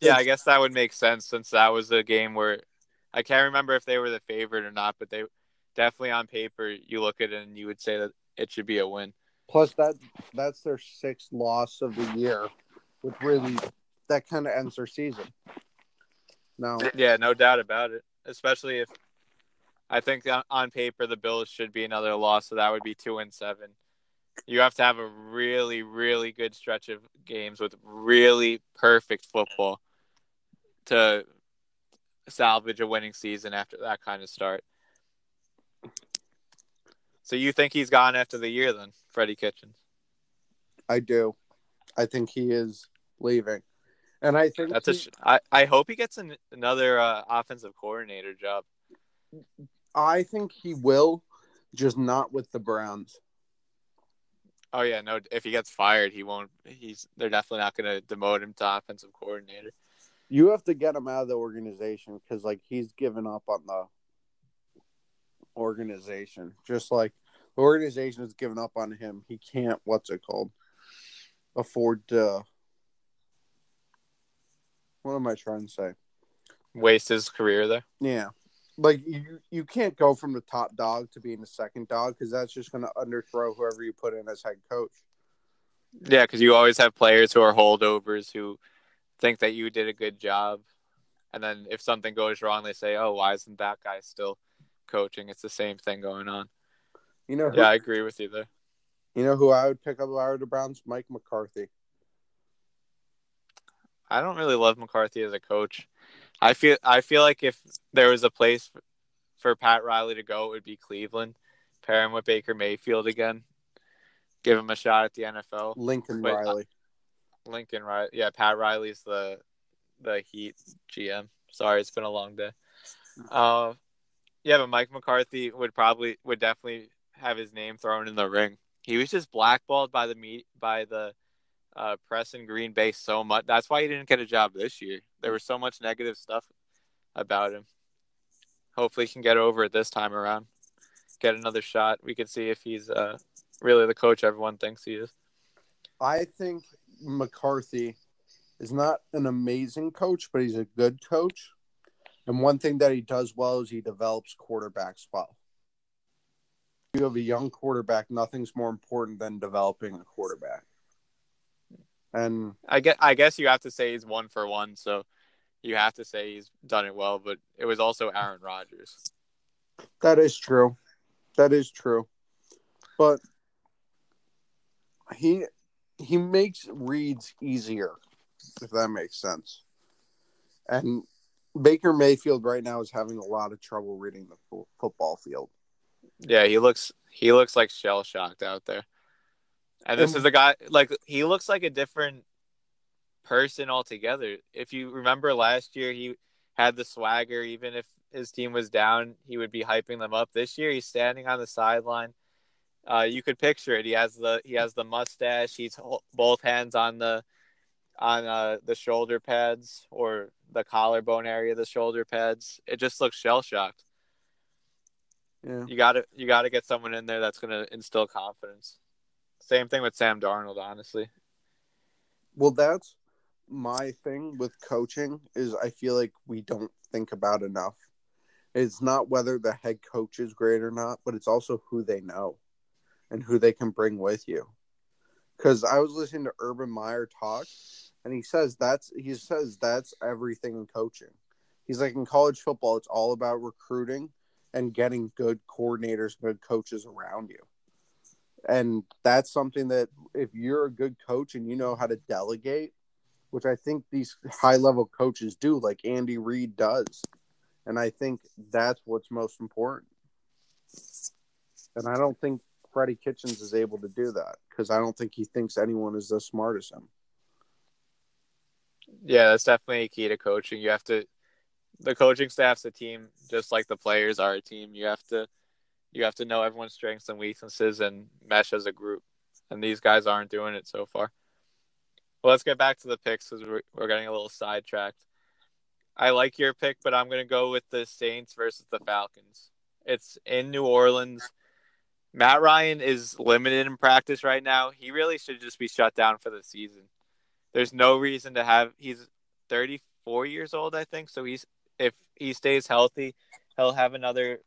Yeah, I guess that would make sense since that was a game where I can't remember if they were the favorite or not, but they definitely on paper you look at it and you would say that it should be a win.
Plus that that's their sixth loss of the year, which really that kind of ends their season. No,
Yeah, no doubt about it. Especially if I think on- on paper the Bills should be another loss, so that would be two and seven. You have to have a really, really good stretch of games with really perfect football to salvage a winning season after that kind of start. So you think he's gone after the year then, Freddie Kitchens?
I do. I think he is leaving, and I think
That's a. Sh- I I hope he gets an, another uh, offensive coordinator job.
I think he will, just not with the Browns.
Oh yeah, no. If he gets fired, he won't. He's. They're definitely not going to demote him to offensive coordinator.
You have to get him out of the organization because, like, he's given up on the organization. Just like the organization has given up on him, he can't. What's it called? Afford to. What am I trying to say?
Waste his career there.
Yeah, like you, you can't go from the top dog to being the second dog because that's just going to underthrow whoever you put in as head coach.
Yeah, because you always have players who are holdovers who think that you did a good job, and then if something goes wrong, they say, "Oh, why isn't that guy still coaching?" It's the same thing going on.
You know, who,
Yeah, I agree with you there.
you know who I would pick up if I were the Browns? Mike McCarthy.
I don't really love McCarthy as a coach. I feel I feel like if there was a place for Pat Riley to go, it would be Cleveland. Pair him with Baker Mayfield again. Give him a shot at the NFL.
Lincoln
Wait,
Riley.
Lincoln Riley, yeah, Pat Riley's the the Heat GM. Sorry, it's been a long day. Uh, yeah, but Mike McCarthy would probably would definitely have his name thrown in the ring. He was just blackballed by the meet by the uh, press in Green Bay so much. That's why he didn't get a job this year. There was so much negative stuff about him. Hopefully, he can get over it this time around. Get another shot. We can see if he's uh, really the coach everyone thinks he is.
I think McCarthy is not an amazing coach, but he's a good coach. And one thing that he does well is he develops quarterbacks well. You have a young quarterback, nothing's more important than developing a quarterback. And
I guess I guess you have to say he's one for one, so you have to say he's done it well. But it was also Aaron Rodgers.
that is true. That is true. But he he makes reads easier, if that makes sense. And Baker Mayfield right now is having a lot of trouble reading the fo- football field.
Yeah, he looks he looks like shell shocked out there. And this
And-
is a guy like he looks like a different person altogether. If you remember last year, he had the swagger. Even if his team was down, he would be hyping them up. This year, he's standing on the sideline. Uh, you could picture it. He has the he has the mustache. He's both hands on the on uh, the shoulder pads or the collarbone area of the shoulder pads. It just looks shell shocked.
Yeah.
You got to you got to get someone in there that's going to instill confidence. Same thing with Sam Darnold, honestly.
Well, that's my thing with coaching is I feel like we don't think about enough. It's not whether the head coach is great or not, but it's also who they know and who they can bring with you. Because I was listening to Urban Meyer talk, and he says that's he says that's everything in coaching. He's like in college football, it's all about recruiting and getting good coordinators, good coaches around you. And that's something that if you're a good coach and you know how to delegate, which I think these high level coaches do, like Andy Reid does. And I think that's what's most important. And I don't think Freddie Kitchens is able to do that because I don't think he thinks anyone is as smart as him.
Yeah, that's definitely a key to coaching. You have to the coaching staff's a team just like the players are a team. You have to you have to know everyone's strengths and weaknesses and mesh as a group. And these guys aren't doing it so far. Well, let's get back to the picks because we're, we're getting a little sidetracked. I like your pick, but I'm going to go with the Saints versus the Falcons. It's in New Orleans. Matt Ryan is limited in practice right now. He really should just be shut down for the season. There's no reason to have. He's 34 years old, I think. So he's if he stays healthy, he'll have another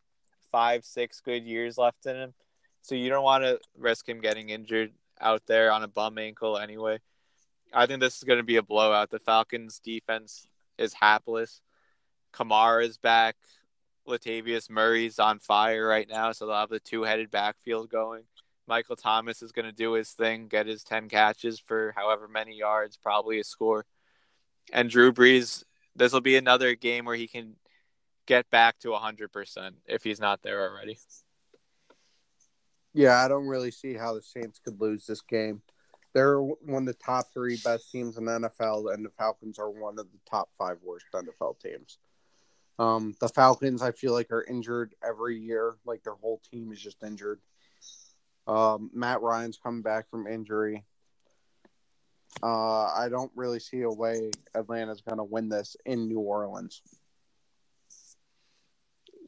five, six good years left in him. So you don't want to risk him getting injured out there on a bum ankle anyway. I think this is going to be a blowout. The Falcons' defense is hapless. Kamara is back. Latavius Murray's on fire right now, so they'll have the two-headed backfield going. Michael Thomas is going to do his thing, get his 10 catches for however many yards, probably a score. And Drew Brees, this will be another game where he can get back to 100% if he's not there already.
Yeah, I don't really see how the Saints could lose this game. They're one of the top three best teams in the NFL, and the Falcons are one of the top five worst NFL teams. Um, the Falcons, I feel like, are injured every year. Like their whole team is just injured. Um, Matt Ryan's coming back from injury. Uh, I don't really see a way Atlanta's going to win this in New Orleans.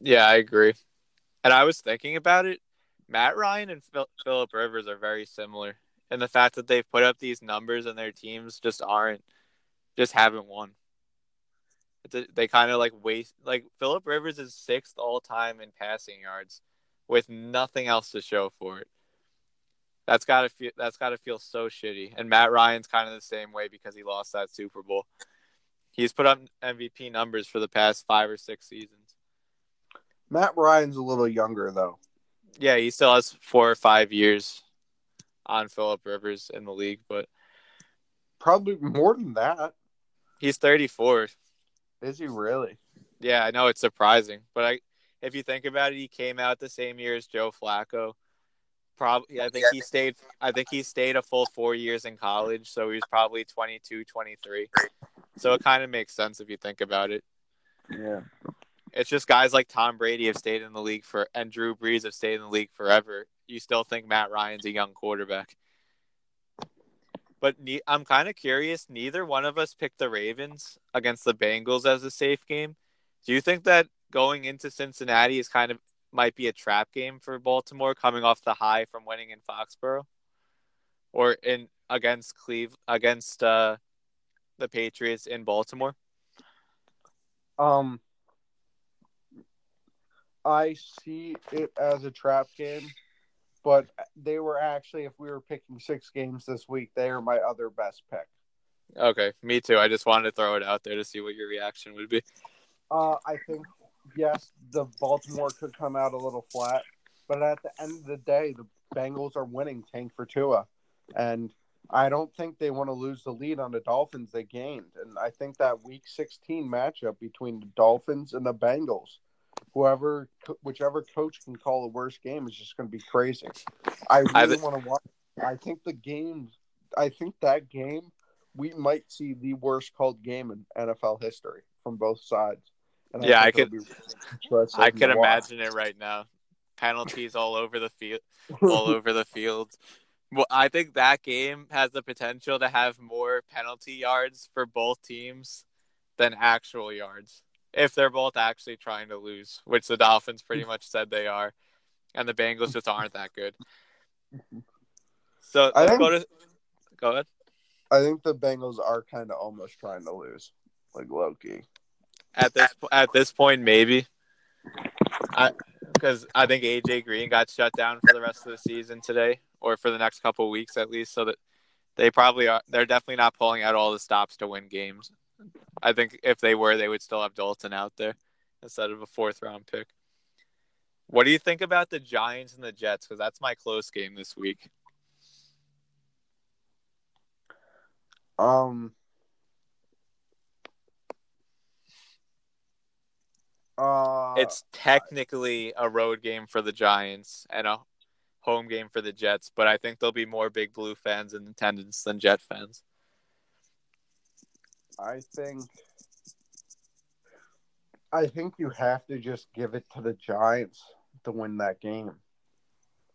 Yeah, I agree. And I was thinking about it. Matt Ryan and Phil- Philip Rivers are very similar, and the fact that they've put up these numbers and their teams just aren't, just haven't won. A, they kind of like waste. Like Philip Rivers is sixth all time in passing yards, with nothing else to show for it. That's gotta feel. That's gotta feel so shitty. And Matt Ryan's kind of the same way because he lost that Super Bowl. He's put up MVP numbers for the past five or six seasons.
Matt Ryan's a little younger though.
Yeah, he still has four or five years on Philip Rivers in the league, but
probably more than that.
He's 34.
Is he really?
Yeah, I know it's surprising, but I, if you think about it, he came out the same year as Joe Flacco. Probably, I think he stayed. I think he stayed a full four years in college, so he was probably 22, 23. So it kind of makes sense if you think about it.
Yeah.
It's just guys like Tom Brady have stayed in the league for, and Drew Brees have stayed in the league forever. You still think Matt Ryan's a young quarterback. But ne- I'm kind of curious. Neither one of us picked the Ravens against the Bengals as a safe game. Do you think that going into Cincinnati is kind of might be a trap game for Baltimore, coming off the high from winning in Foxborough, or in against Cleve against uh, the Patriots in Baltimore?
Um, I see it as a trap game but they were actually, if we were picking six games this week, they are my other best pick.
Okay, me too. I just wanted to throw it out there to see what your reaction would be.
Uh, I think yes, the Baltimore could come out a little flat, but at the end of the day, the Bengals are winning tank for Tua, and I don't think they want to lose the lead on the Dolphins they gained, and I think that Week 16 matchup between the Dolphins and the Bengals whoever, whichever coach can call the worst game is just going to be crazy. I really want to watch. I think the game. I think that game we might see the worst called game in NFL history from both sides.
And yeah, I, I could. I can imagine it right now. Penalties all over the field, all over the field. Well, I think that game has the potential to have more penalty yards for both teams than actual yards if they're both actually trying to lose, which the Dolphins pretty mm. much said they are, and the Bengals just aren't that good. So I think, go to go ahead.
I think the Bengals are kind of almost trying to lose, like Loki.
At this at this point, maybe. I because I think AJ Green got shut down for the rest of the season today, or for the next couple weeks at least, so that they probably are. They're definitely not pulling out all the stops to win games. I think if they were, they would still have Dalton out there instead of a fourth round pick. What do you think about the Giants and the Jets? Because that's my close game this week.
Um. Uh,
it's technically a road game for the Giants and a home game for the Jets, but I think there'll be more Big Blue fans in attendance than Jet fans.
I think I think you have to just give it to the Giants to win that game.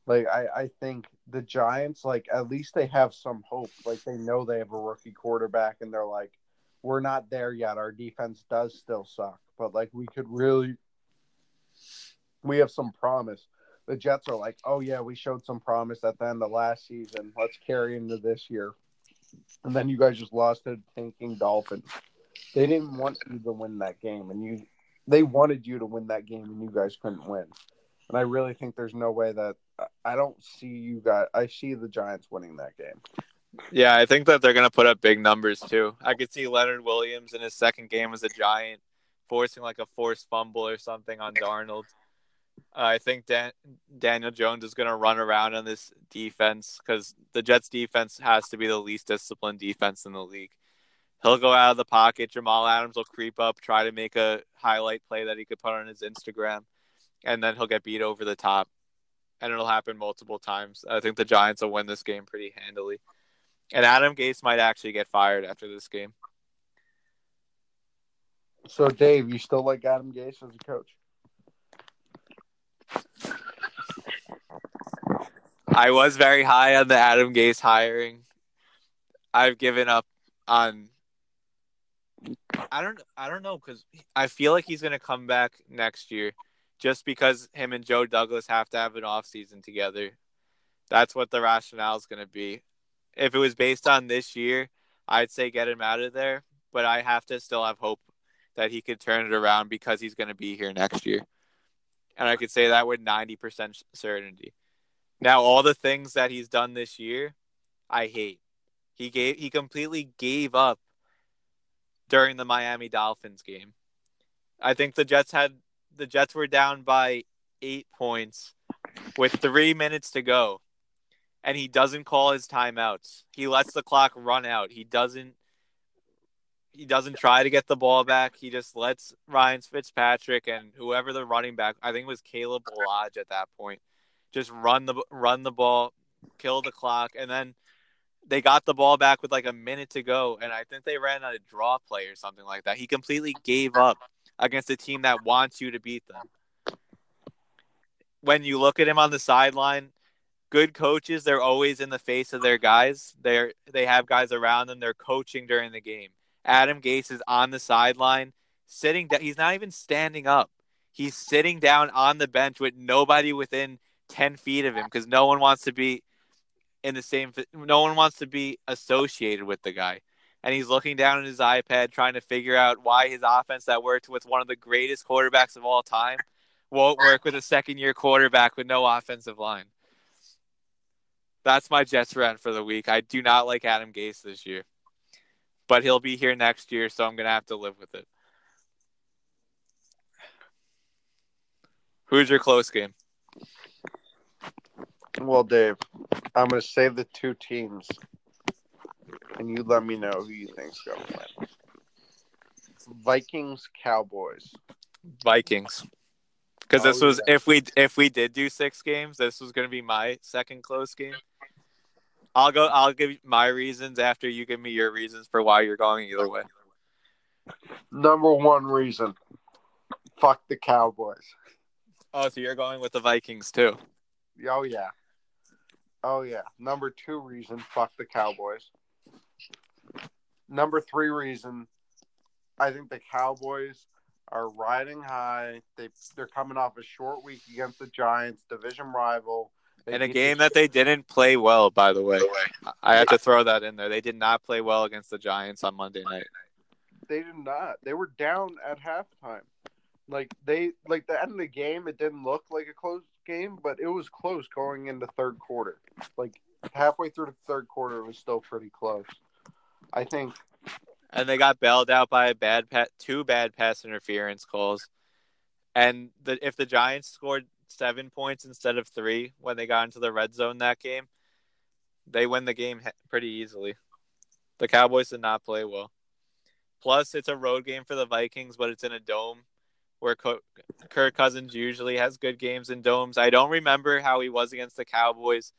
Like I, I think the Giants, like at least they have some hope. Like they know they have a rookie quarterback and they're like, We're not there yet. Our defense does still suck. But like we could really we have some promise. the Jets are like, oh yeah, we showed some promise at the end of last season. Let's carry into this year. And then you guys just lost to tanking Dolphins. They didn't want you to win that game, and you they wanted you to win that game, and you guys couldn't win. And I really think there's no way that I don't see you guys. I see the Giants winning that game.
Yeah, I think that they're going to put up big numbers too. I could see Leonard Williams in his second game as a Giant forcing like a forced fumble or something on Darnold. Uh, I think Dan- Daniel Jones is going to run around on this defense because the Jets' defense has to be the least disciplined defense in the league. He'll go out of the pocket. Jamal Adams will creep up, try to make a highlight play that he could put on his Instagram, and then he'll get beat over the top. And it'll happen multiple times. I think the Giants will win this game pretty handily. And Adam Gase might actually get fired after this game.
So, Dave, you still like Adam Gase as a coach?
I was very high on the Adam Gase hiring. I've given up on. I don't. I don't know because I feel like he's gonna come back next year, just because him and Joe Douglas have to have an off season together. That's what the rationale is gonna be. If it was based on this year, I'd say get him out of there. But I have to still have hope that he could turn it around because he's going to be here next year. And I could say that with 90% certainty. Now, all the things that he's done this year, I hate. He gave he completely gave up during the Miami Dolphins game. I think the Jets had the Jets were down by 8 points with 3 minutes to go. And he doesn't call his timeouts. He lets the clock run out. He doesn't he doesn't try to get the ball back. He just lets Ryan Fitzpatrick and whoever the running back, I think it was Caleb Lodge at that point, just run the run the ball, kill the clock, and then they got the ball back with like a minute to go, and I think they ran a draw play or something like that. He completely gave up against a team that wants you to beat them. When you look at him on the sideline, good coaches, they're always in the face of their guys. They're they have guys around them. They're coaching during the game. Adam Gase is on the sideline, sitting down. He's not even standing up. He's sitting down on the bench with nobody within 10 feet of him because no one wants to be in the same, no one wants to be associated with the guy. And he's looking down at his iPad trying to figure out why his offense that worked with one of the greatest quarterbacks of all time won't work with a second year quarterback with no offensive line. That's my Jets rant for the week. I do not like Adam Gase this year but he'll be here next year, so I'm gonna have to live with it. Who's your close game?
Well, Dave, I'm gonna say the two teams, and you let me know who you think's gonna win. Vikings, Cowboys.
Vikings. Because this
Oh,
was
yeah.
if we if we did do six games, this was gonna be my second close game. I'll go. I'll give my reasons after you give me your reasons for why you're going either way.
Number one reason, fuck the Cowboys.
Oh, so you're going with the Vikings too?
Oh yeah. Oh yeah. Number two reason, fuck the Cowboys. Number three reason, I think the Cowboys are riding high. They they're coming off a short week against the Giants, division rival. They
In a game that they didn't play well, by the way. I have to throw that in there. They did not play well against the Giants on Monday night.
they did not. They were down at halftime. Like they like the end of the game, it didn't look like a close game, but it was close going into third quarter. Like halfway through the third quarter, it was still pretty close. I think
and they got bailed out by a bad pa- two bad pass interference calls. And the, if the Giants scored seven points instead of three when they got into the red zone that game, they win the game pretty easily. The Cowboys did not play well. Plus, it's a road game for the Vikings, but it's in a dome where Kirk Cousins usually has good games in domes. I don't remember how he was against the Cowboys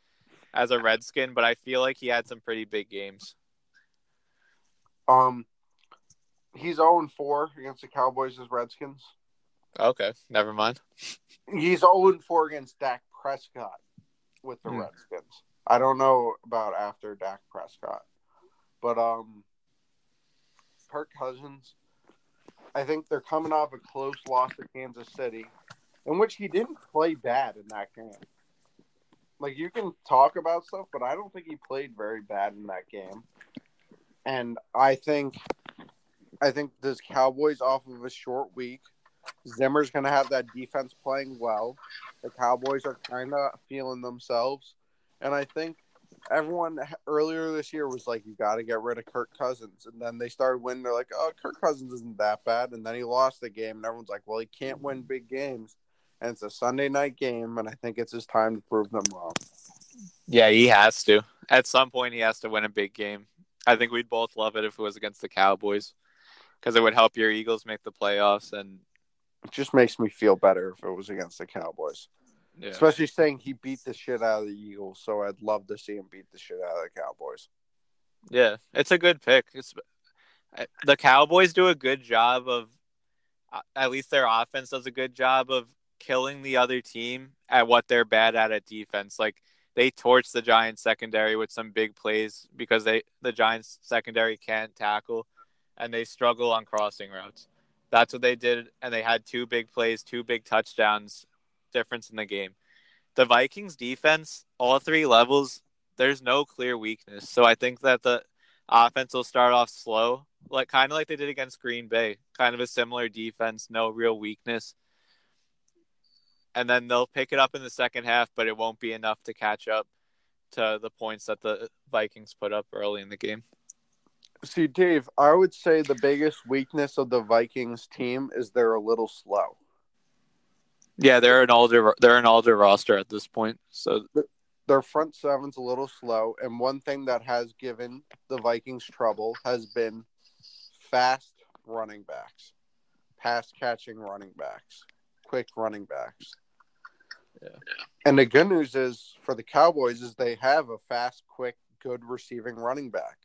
as a Redskin, but I feel like he had some pretty big games.
um he's 0 4 against the Cowboys as Redskins.
Okay, never mind.
He's 0 4 against Dak Prescott with the
Hmm.
Redskins. I don't know about after Dak Prescott. But um Kirk Cousins, I think they're coming off a close loss to Kansas City. in which he didn't play bad in that game. Like you can talk about stuff, but I don't think he played very bad in that game. And I think, I think this Cowboys off of a short week. Zimmer's going to have that defense playing well. The Cowboys are kind of feeling themselves, and I think everyone earlier this year was like, "You got to get rid of Kirk Cousins," and then they started winning. They're like, "Oh, Kirk Cousins isn't that bad," and then he lost the game, and everyone's like, "Well, he can't win big games." And it's a Sunday night game, and I think it's his time to prove them wrong.
Yeah, he has to. At some point, he has to win a big game. I think we'd both love it if it was against the Cowboys because it would help your Eagles make the playoffs. And
it just makes me feel better if it was against the Cowboys. Yeah. Especially saying he beat the shit out of the Eagles, so I'd love to see him beat the shit out of the Cowboys.
Yeah, it's a good pick. It's the Cowboys do a good job of uh, at least their offense does a good job of killing the other team at what they're bad at at defense. Like they torch the Giants secondary with some big plays because they the Giants secondary can't tackle and they struggle on crossing routes. That's what they did and they had two big plays, two big touchdowns difference in the game. The Vikings defense, all three levels, there's no clear weakness. So I think that the offense will start off slow, like kind of like they did against Green Bay, kind of a similar defense, no real weakness. And then they'll pick it up in the second half, but it won't be enough to catch up to the points that the Vikings put up early in the game.
See, Dave, I would say the biggest weakness of the Vikings team is they're a little slow.
Yeah, they're an older they're an older roster at this point. So
their front seven's a little slow, and one thing that has given the Vikings trouble has been fast running backs, pass catching running backs, quick running backs. Yeah. And the good news is for the Cowboys is they have a fast, quick, good receiving running back.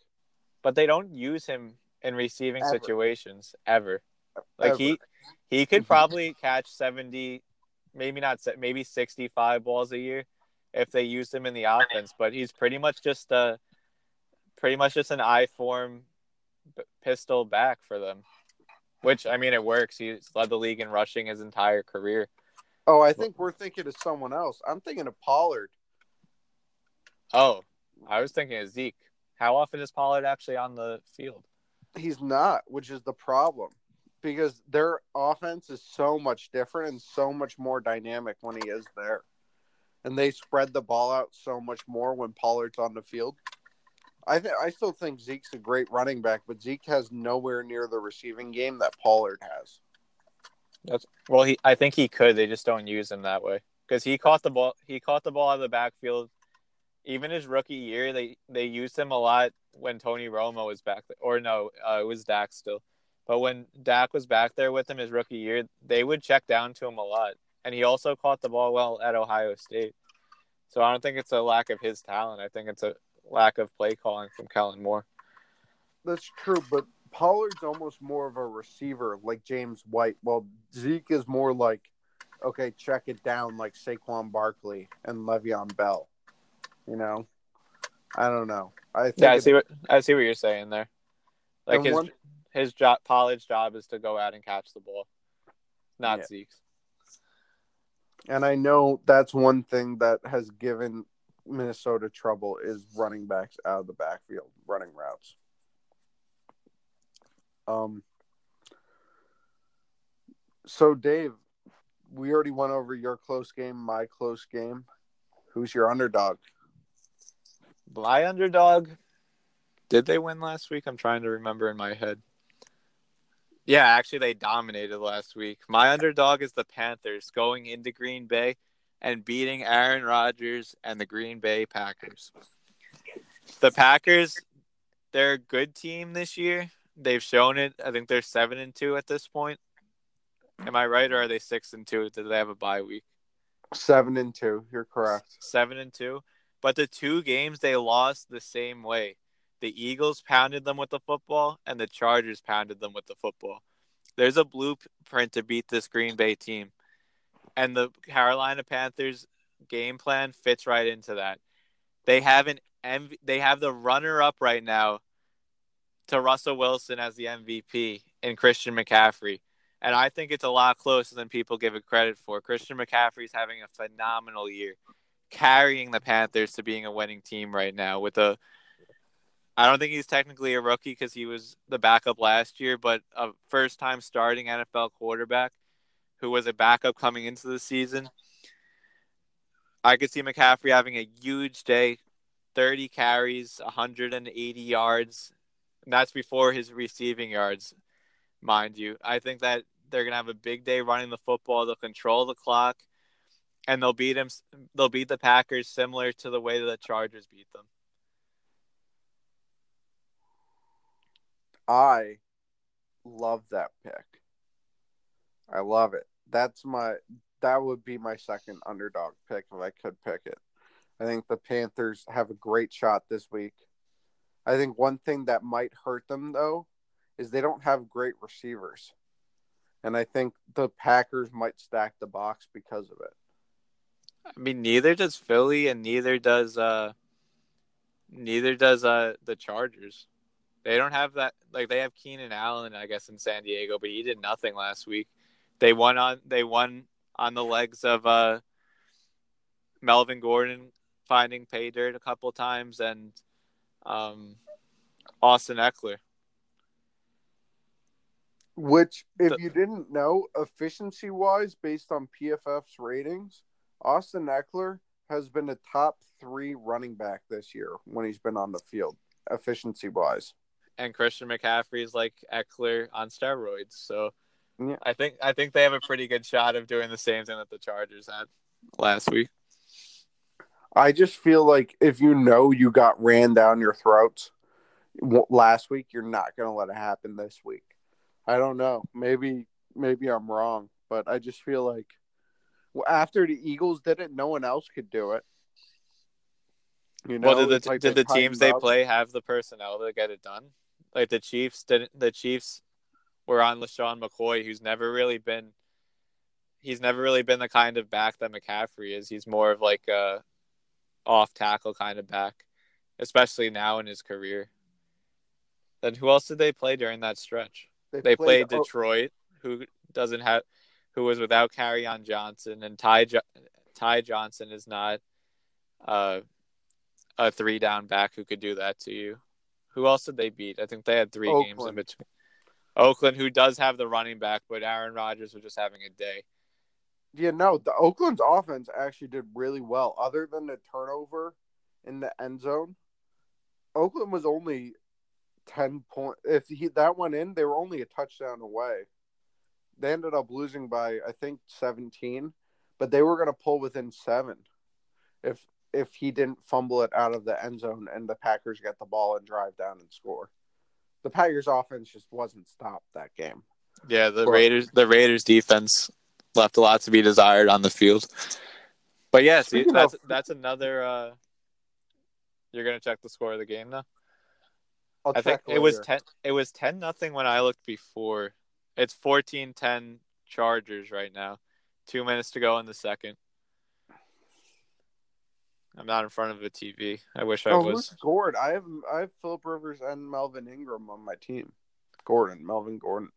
But they don't use him in receiving ever. situations ever. Like ever. he he could mhm. probably catch 70 maybe not maybe 65 balls a year if they use him in the offense, but he's pretty much just a pretty much just an I form pistol back for them. Which I mean, it works. He's led the league in rushing his entire career.
Oh, I think we're thinking of someone else. I'm thinking of Pollard.
Oh, I was thinking of Zeke. How often is Pollard actually on the field?
He's not, which is the problem because their offense is so much different and so much more dynamic when he is there. And they spread the ball out so much more when Pollard's on the field. I th- I still think Zeke's a great running back, but Zeke has nowhere near the receiving game that Pollard has.
That's well, he I think he could. They just don't use him that way because he caught the ball. He caught the ball out of the backfield. Even his rookie year, they they used him a lot when Tony Romo was back there, or no, uh, it was Dak still. But when Dak was back there with him his rookie year, they would check down to him a lot. And he also caught the ball well at Ohio State. So I don't think it's a lack of his talent. I think it's a lack of play calling from Kellen Moore.
That's true, but Pollard's almost more of a receiver like James White. Well, Zeke is more like, okay, check it down like Saquon Barkley and Le'Veon Bell. You know, I don't know.
I yeah, I see what I see what you're saying there. Like his one, his job, Pollard's job is to go out and catch the ball, not yeah. Zeke's.
And I know that's one thing that has given Minnesota trouble is running backs out of the backfield, running routes. Um. So, Dave, we already went over your close game, my close game. Who's your underdog?
My underdog. Did they win last week? I'm trying to remember in my head. Yeah, actually, they dominated last week. My underdog is the Panthers going into Green Bay and beating Aaron Rodgers and the Green Bay Packers. The Packers, they're a good team this year. They've shown it. I think they're seven and two at this point. Am I right, or are they six and two? Did they have a bye week?
Seven and two. You're correct.
Seven and two. But the two games they lost the same way. The Eagles pounded them with the football, and the Chargers pounded them with the football. There's a blueprint to beat this Green Bay team, and the Carolina Panthers game plan fits right into that. They have an MV- they have the runner up right now to Russell Wilson as the MVP and Christian McCaffrey, And I think it's a lot closer than people give it credit for. Christian McCaffrey's having a phenomenal year, carrying the Panthers to being a winning team right now with a I don't think he's technically a rookie because he was the backup last year, but a first time starting NFL quarterback who was a backup coming into the season. I could see McCaffrey having a huge day 30 carries, 180 yards. And that's before his receiving yards, mind you. I think that they're going to have a big day running the football. They'll control the clock and they'll beat him they'll beat the Packers similar to the way the Chargers beat them.
I love that pick. I love it. That's my that would be my second underdog pick if I could pick it. I think the Panthers have a great shot this week. I think one thing that might hurt them though is they don't have great receivers. And I think the Packers might stack the box because of it.
I mean, neither does Philly, and neither does uh, neither does uh the Chargers. They don't have that. Like they have Keenan Allen, I guess, in San Diego, but he did nothing last week. They won on they won on the legs of uh, Melvin Gordon finding pay dirt a couple times and um, Austin Ekeler.
Which, if you didn't know, efficiency wise, based on PFF's ratings, Austin Ekeler has been a top three running back this year when he's been on the field, efficiency wise.
And Christian McCaffrey is like Ekeler on steroids. So yeah. I think I think they have a pretty good shot of doing the same thing that the Chargers had last week.
I just feel like if you know you got ran down your throats last week, you're not going to let it happen this week. I don't know. Maybe maybe I'm wrong, but I just feel like after the Eagles did it, no one else could do it.
You know, well, did the like did the teams they play have the personnel to get it done? Like the Chiefs didn't. The Chiefs were on LeSean McCoy, who's never really been. He's never really been the kind of back that McCaffrey is. He's more of like a off tackle kind of back, especially now in his career. Then who else did they play during that stretch? They, they played, played, Detroit, who doesn't have, who was without Kerryon Johnson, and Ty Ty Johnson is not uh, a three down back who could do that to you. Who else did they beat? I think they had three Oakland. games in between. Oakland, who does have the running back, but Aaron Rodgers was just having a day.
Yeah, no, the Oakland's offense actually did really well. Other than the turnover in the end zone, Oakland was only ten point. If he that went in, they were only a touchdown away. They ended up losing by I think seventeen, but they were going to pull within seven. If if he didn't fumble it out of the end zone and the Packers get the ball and drive down and score the Packers offense just wasn't stopped that game.
Yeah, the or, Raiders the Raiders defense left a lot to be desired on the field. But yeah, that's of, that's another uh you're gonna check the score of the game now? I'll i think it was ten it was ten nothing when I looked before. It's 14-10 Chargers right now. Two minutes to go in the second. I'm not in front of a TV. I wish I oh, was.
Who scored? I have I have Philip Rivers and Melvin Ingram on my team. Gordon, Melvin Gordon.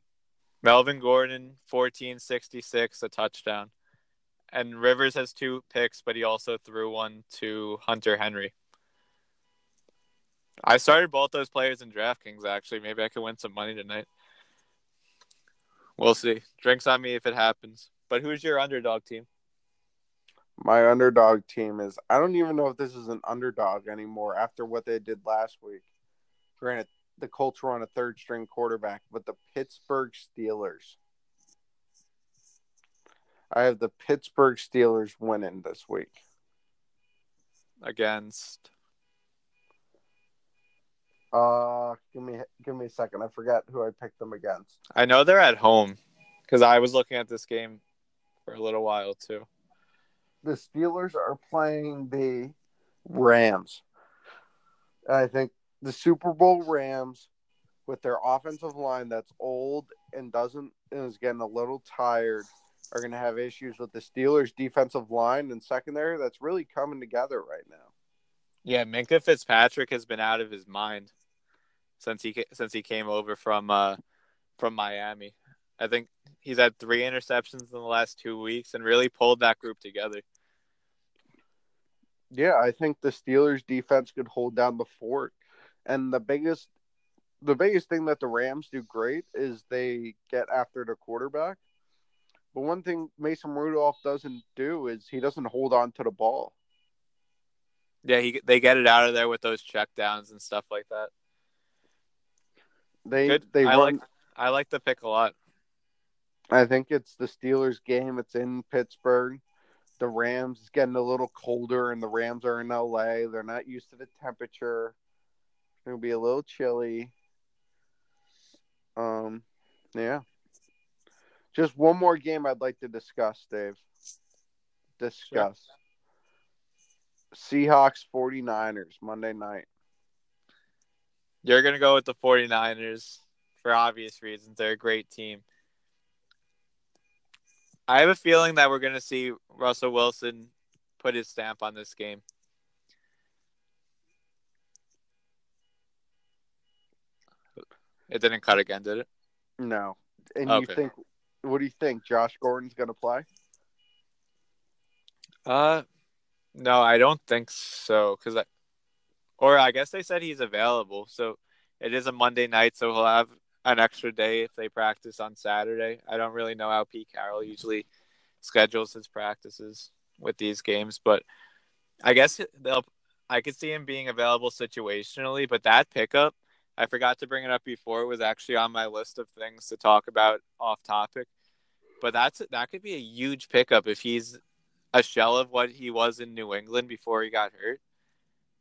Melvin Gordon, 1466, a touchdown. And Rivers has two picks, but he also threw one to Hunter Henry. I started both those players in DraftKings, actually. Maybe I could win some money tonight. We'll see. Drinks on me if it happens. But who's your underdog team?
My underdog team is I don't even know if this is an underdog anymore after what they did last week. Granted, the Colts were on a third string quarterback, but the Pittsburgh Steelers. I have the Pittsburgh Steelers winning this week.
Against
uh give me give me a second. I forgot who I picked them against.
I know they're at home because I was looking at this game for a little while too
the Steelers are playing the Rams. I think the Super Bowl Rams, with their offensive line that's old and doesn't and is getting a little tired, are going to have issues with the Steelers' defensive line and secondary that's really coming together right now.
Yeah, Minkah Fitzpatrick has been out of his mind since he since he came over from uh, from Miami. I think he's had three interceptions in the last two weeks and really pulled that group together.
Yeah, I think the Steelers defense could hold down the fort. And the biggest the biggest thing that the Rams do great is they get after the quarterback. But one thing Mason Rudolph doesn't do is he doesn't hold on to the ball.
Yeah, he they get it out of there with those checkdowns and stuff like that.
They
Good.
they
I
run
like I like the pick a lot.
I think it's the Steelers game. It's in Pittsburgh. The Rams is getting a little colder, and the Rams are in LA. They're not used to the temperature. It'll be a little chilly. Um, yeah. Just one more game I'd like to discuss, Dave. Discuss. Seahawks 49ers Monday night.
You're going to go with the 49ers for obvious reasons. They're a great team. I have a feeling that we're going to see Russell Wilson put his stamp on this game. It didn't cut again, did it?
No. And
Okay.
you think what do you think? Josh Gordon's gonna play?
Uh, no, I don't think so. Cause I, or I guess they said he's available. So it is a Monday night, so he'll have an extra day if they practice on Saturday. I don't really know how Pete Carroll usually schedules his practices with these games, but I guess they'll. I could see him being available situationally, but that pickup, I forgot to bring it up before. It was actually on my list of things to talk about off topic. But that's that could be a huge pickup if he's a shell of what he was in New England before he got hurt.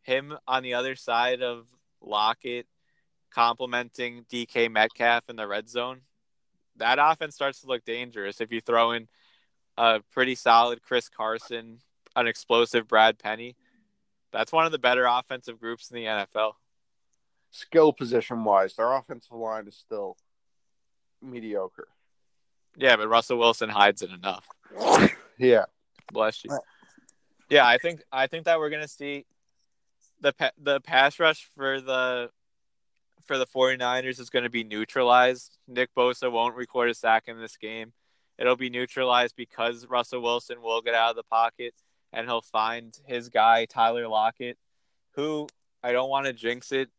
Him on the other side of Lockett, complementing DK Metcalf in the red zone, that offense starts to look dangerous if you throw in a pretty solid Chris Carson, an explosive Brad Penny. That's one of the better offensive groups in the NFL.
Skill position wise, their offensive line is still mediocre.
Yeah, but Russell Wilson hides it enough.
Yeah.
Bless you. Yeah, I think I think that we're gonna see the pa- the pass rush for the for the 49ers is going to be neutralized. Nick Bosa won't record a sack in this game. It'll be neutralized because Russell Wilson will get out of the pocket and he'll find his guy Tyler Lockett, who I don't want to jinx it.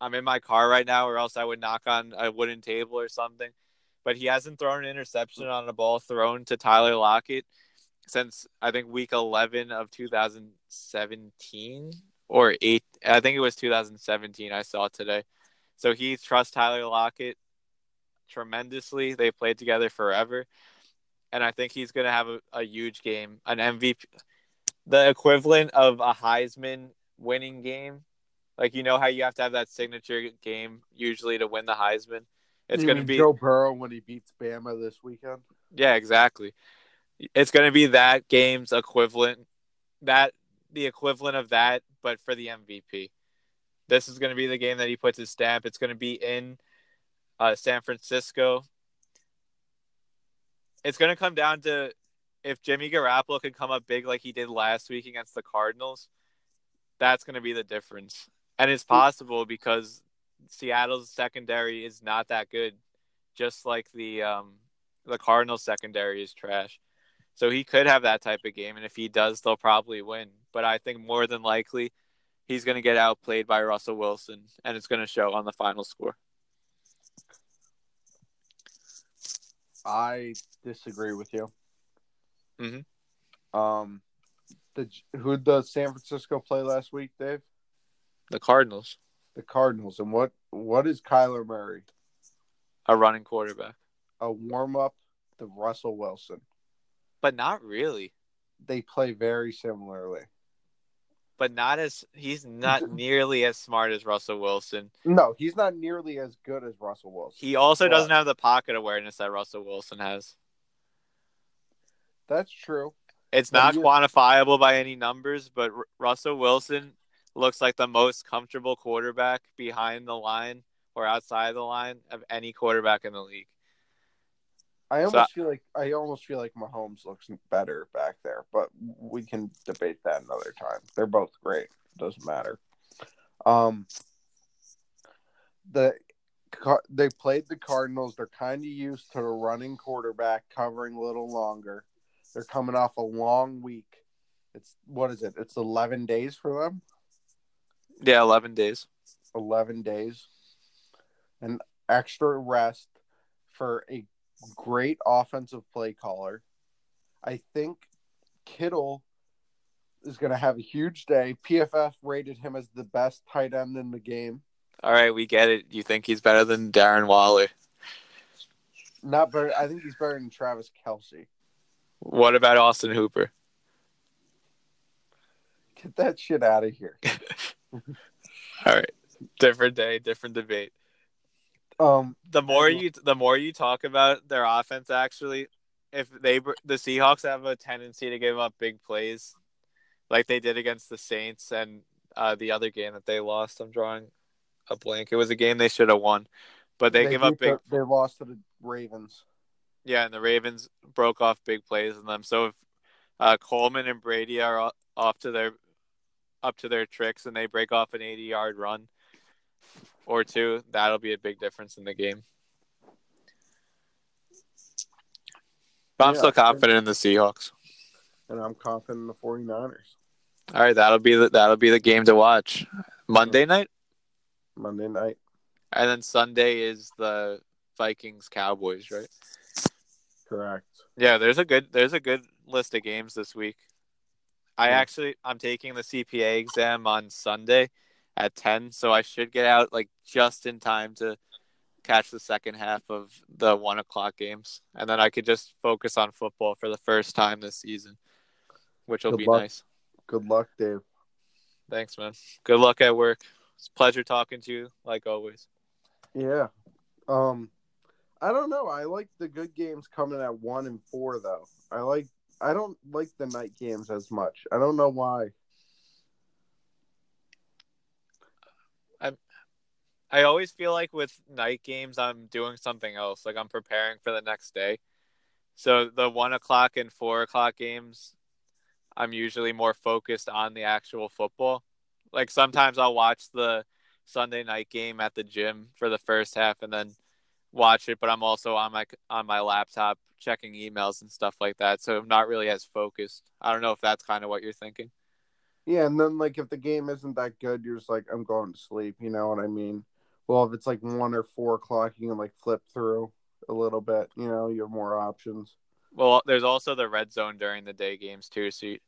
I'm in my car right now, or else I would knock on a wooden table or something. But he hasn't thrown an interception on a ball thrown to Tyler Lockett since I think week 11 of 2017 or 8 I think it was 2017 I saw today. So he trusts Tyler Lockett tremendously. They played together forever. And I think he's going to have a, a huge game, an MVP, the equivalent of a Heisman winning game. Like, you know how you have to have that signature game usually to win the Heisman? It's going to be
Joe Burrow when he beats Bama this weekend.
yeah, exactly. It's going to be that game's equivalent, that the equivalent of that, but for the MVP. This is going to be the game that he puts his stamp. It's going to be in uh, San Francisco. It's going to come down to if Jimmy Garoppolo can come up big like he did last week against the Cardinals. That's going to be the difference, and it's possible because Seattle's secondary is not that good, just like the um, the Cardinals secondary is trash. So he could have that type of game, and if he does, they'll probably win. But I think more than likely, he's going to get outplayed by Russell Wilson, and it's going to show on the final score.
I disagree with you.
Mhm.
Um, the who the San Francisco play last week, Dave?
The Cardinals,
The Cardinals. And what what is Kyler Murray?
a running quarterback,
A warm up to Russell Wilson.
But not really.
They play very similarly.
But not as he's not nearly as smart as Russell Wilson.
No, he's not nearly as good as Russell Wilson.
He also
But-
doesn't have the pocket awareness that Russell Wilson has.
That's true.
It's not quantifiable by any numbers, but R- Russell Wilson looks like the most comfortable quarterback behind the line or outside the line of any quarterback in the league.
I
So-
almost feel like I almost feel like Mahomes looks better back there, but we can debate that another time. They're both great. Doesn't matter. Um, the they played the Cardinals. They're kind of used to a running quarterback covering a little longer. They're coming off a long week. It's what is it? It's 11 days for them.
Yeah, eleven days.
11 days. An extra rest for a great offensive play caller. I think Kittle is going to have a huge day. PFF rated him as the best tight end in the game.
All right, we get it. You think he's better than Darren Waller?
Not better. I think he's better than Travis Kelce.
What about Austin Hooper?
Get that shit out of here.
All right, different day, different debate.
Um,
The more you, the more you talk about their offense, actually, if they the Seahawks have a tendency to give up big plays, like they did against the Saints and uh, the other game that they lost. I'm drawing a blank. It was a game they should have won, but they, give up big.
the- they lost to the Ravens.
Yeah, and the Ravens broke off big plays in them. So if uh, Coleman and Breida are off to their up to their tricks and they break off an 80 yard run or two, that'll be a big difference in the game. But I'm
Yeah,
still confident in the Seahawks.
And I'm confident in the 49ers.
All right, that'll be the that'll be the game to watch. Monday night,
Monday night.
and then Sunday is the Vikings Cowboys, right?
Correct.
Yeah, there's a good there's a good list of games this week. I
Yeah.
actually I'm taking the CPA exam on Sunday at 10, so I should get out like just in time to catch the second half of the one o'clock games, and then I could just focus on football for the first time this season, which will be
luck.
nice.
Good luck, Dave.
Thanks, man. Good luck at work. It's a pleasure talking to you, like always.
Yeah. Um I don't know. I like the good games coming at 1 and 4 though. I like I don't like the night games as much. I don't know why.
I always feel like with night games, I'm doing something else. Like I'm preparing for the next day. So the one o'clock and four o'clock games, I'm usually more focused on the actual football. Like sometimes I'll watch the Sunday night game at the gym for the first half and then watch it, but I'm also on my on my laptop checking emails and stuff like that. So I'm not really as focused. I don't know if that's kind of what you're thinking.
Yeah, and then like if the game isn't that good, you're just like, I'm going to sleep. You know what I mean? Well, if it's like one or four o'clock, you can like flip through a little bit. You know, you have more options.
Well, there's also the red zone during the day games too, so you,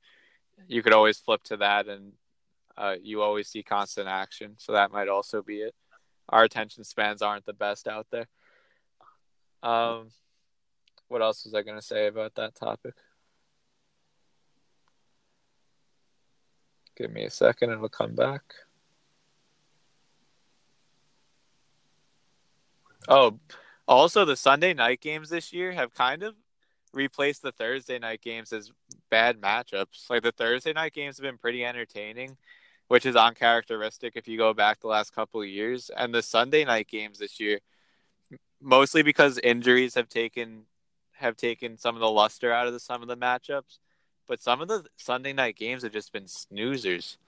you could always flip to that, and uh, you always see constant action. So that might also be it. Our attention spans aren't the best out there. Um, what else was I going to say about that topic? Give me a second, it'll come back. Oh, also the Sunday night games this year have kind of replaced the Thursday night games as bad matchups. Like the Thursday night games have been pretty entertaining, which is uncharacteristic if you go back the last couple of years. And the Sunday night games this year, mostly because injuries have taken have taken some of the luster out of the, some of the matchups, but some of the Sunday night games have just been snoozers.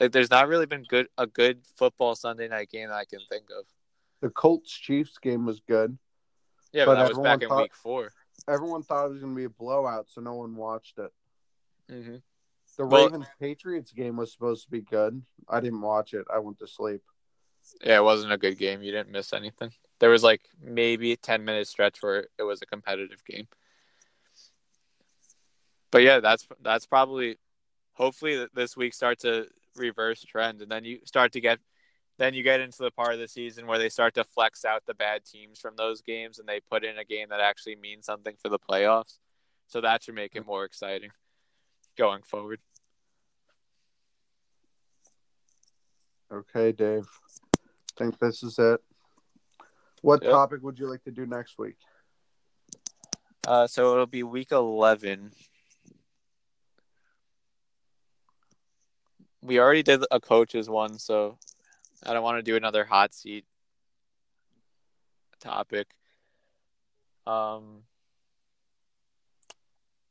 Like there's not really been good a good football Sunday night game that I can think of.
The Colts Chiefs game was good.
Yeah, but,
But
that was back in
thought-
week four.
Everyone thought it was going to be a blowout, so no one watched it.
Mm-hmm.
The
Well-
Ravens Patriots game was supposed to be good. I didn't watch it. I went to sleep.
Yeah, it wasn't a good game. You didn't miss anything. There was like maybe a 10 minute stretch where it was a competitive game. But yeah, that's that's probably hopefully this week starts a reverse trend and then you start to get then you get into the part of the season where they start to flex out the bad teams from those games and they put in a game that actually means something for the playoffs. So that should make it more exciting going forward.
Okay, Dave. I think this is it. What
Yep.
topic would you like to do next week?
Uh, so it'll be week 11. We already did a coaches one, so I don't want to do another hot seat topic. Um,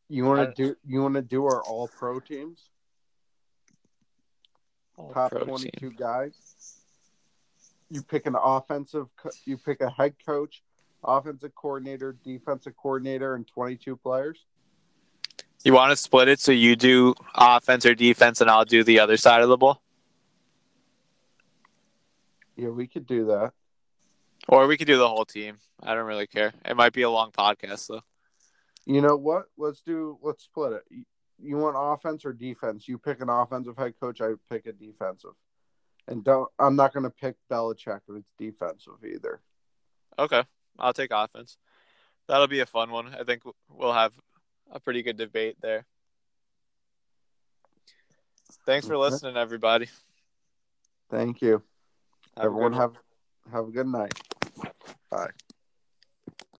You want to do you want to do our all pro teams?
all
Top 22
team.
guys? you pick an offensive, you pick a head coach, offensive coordinator, defensive coordinator, and 22 players.
You want to split it so you do offense or defense, and I'll do the other side of the ball,
Yeah, we could do that.
or we could do the whole team. I don't really care. It might be a long podcast though.
You know what? Let's do. Let's split it. You- want offense or defense? You pick an offensive head coach. I pick a defensive. And don't. I'm not going to pick Belichick if it's defensive either.
Okay, I'll take offense. That'll be a fun one. I think we'll have a pretty good debate there. Thanks for listening, everybody.
Thank you.
Have
Everyone
one.
have have a good night. Bye.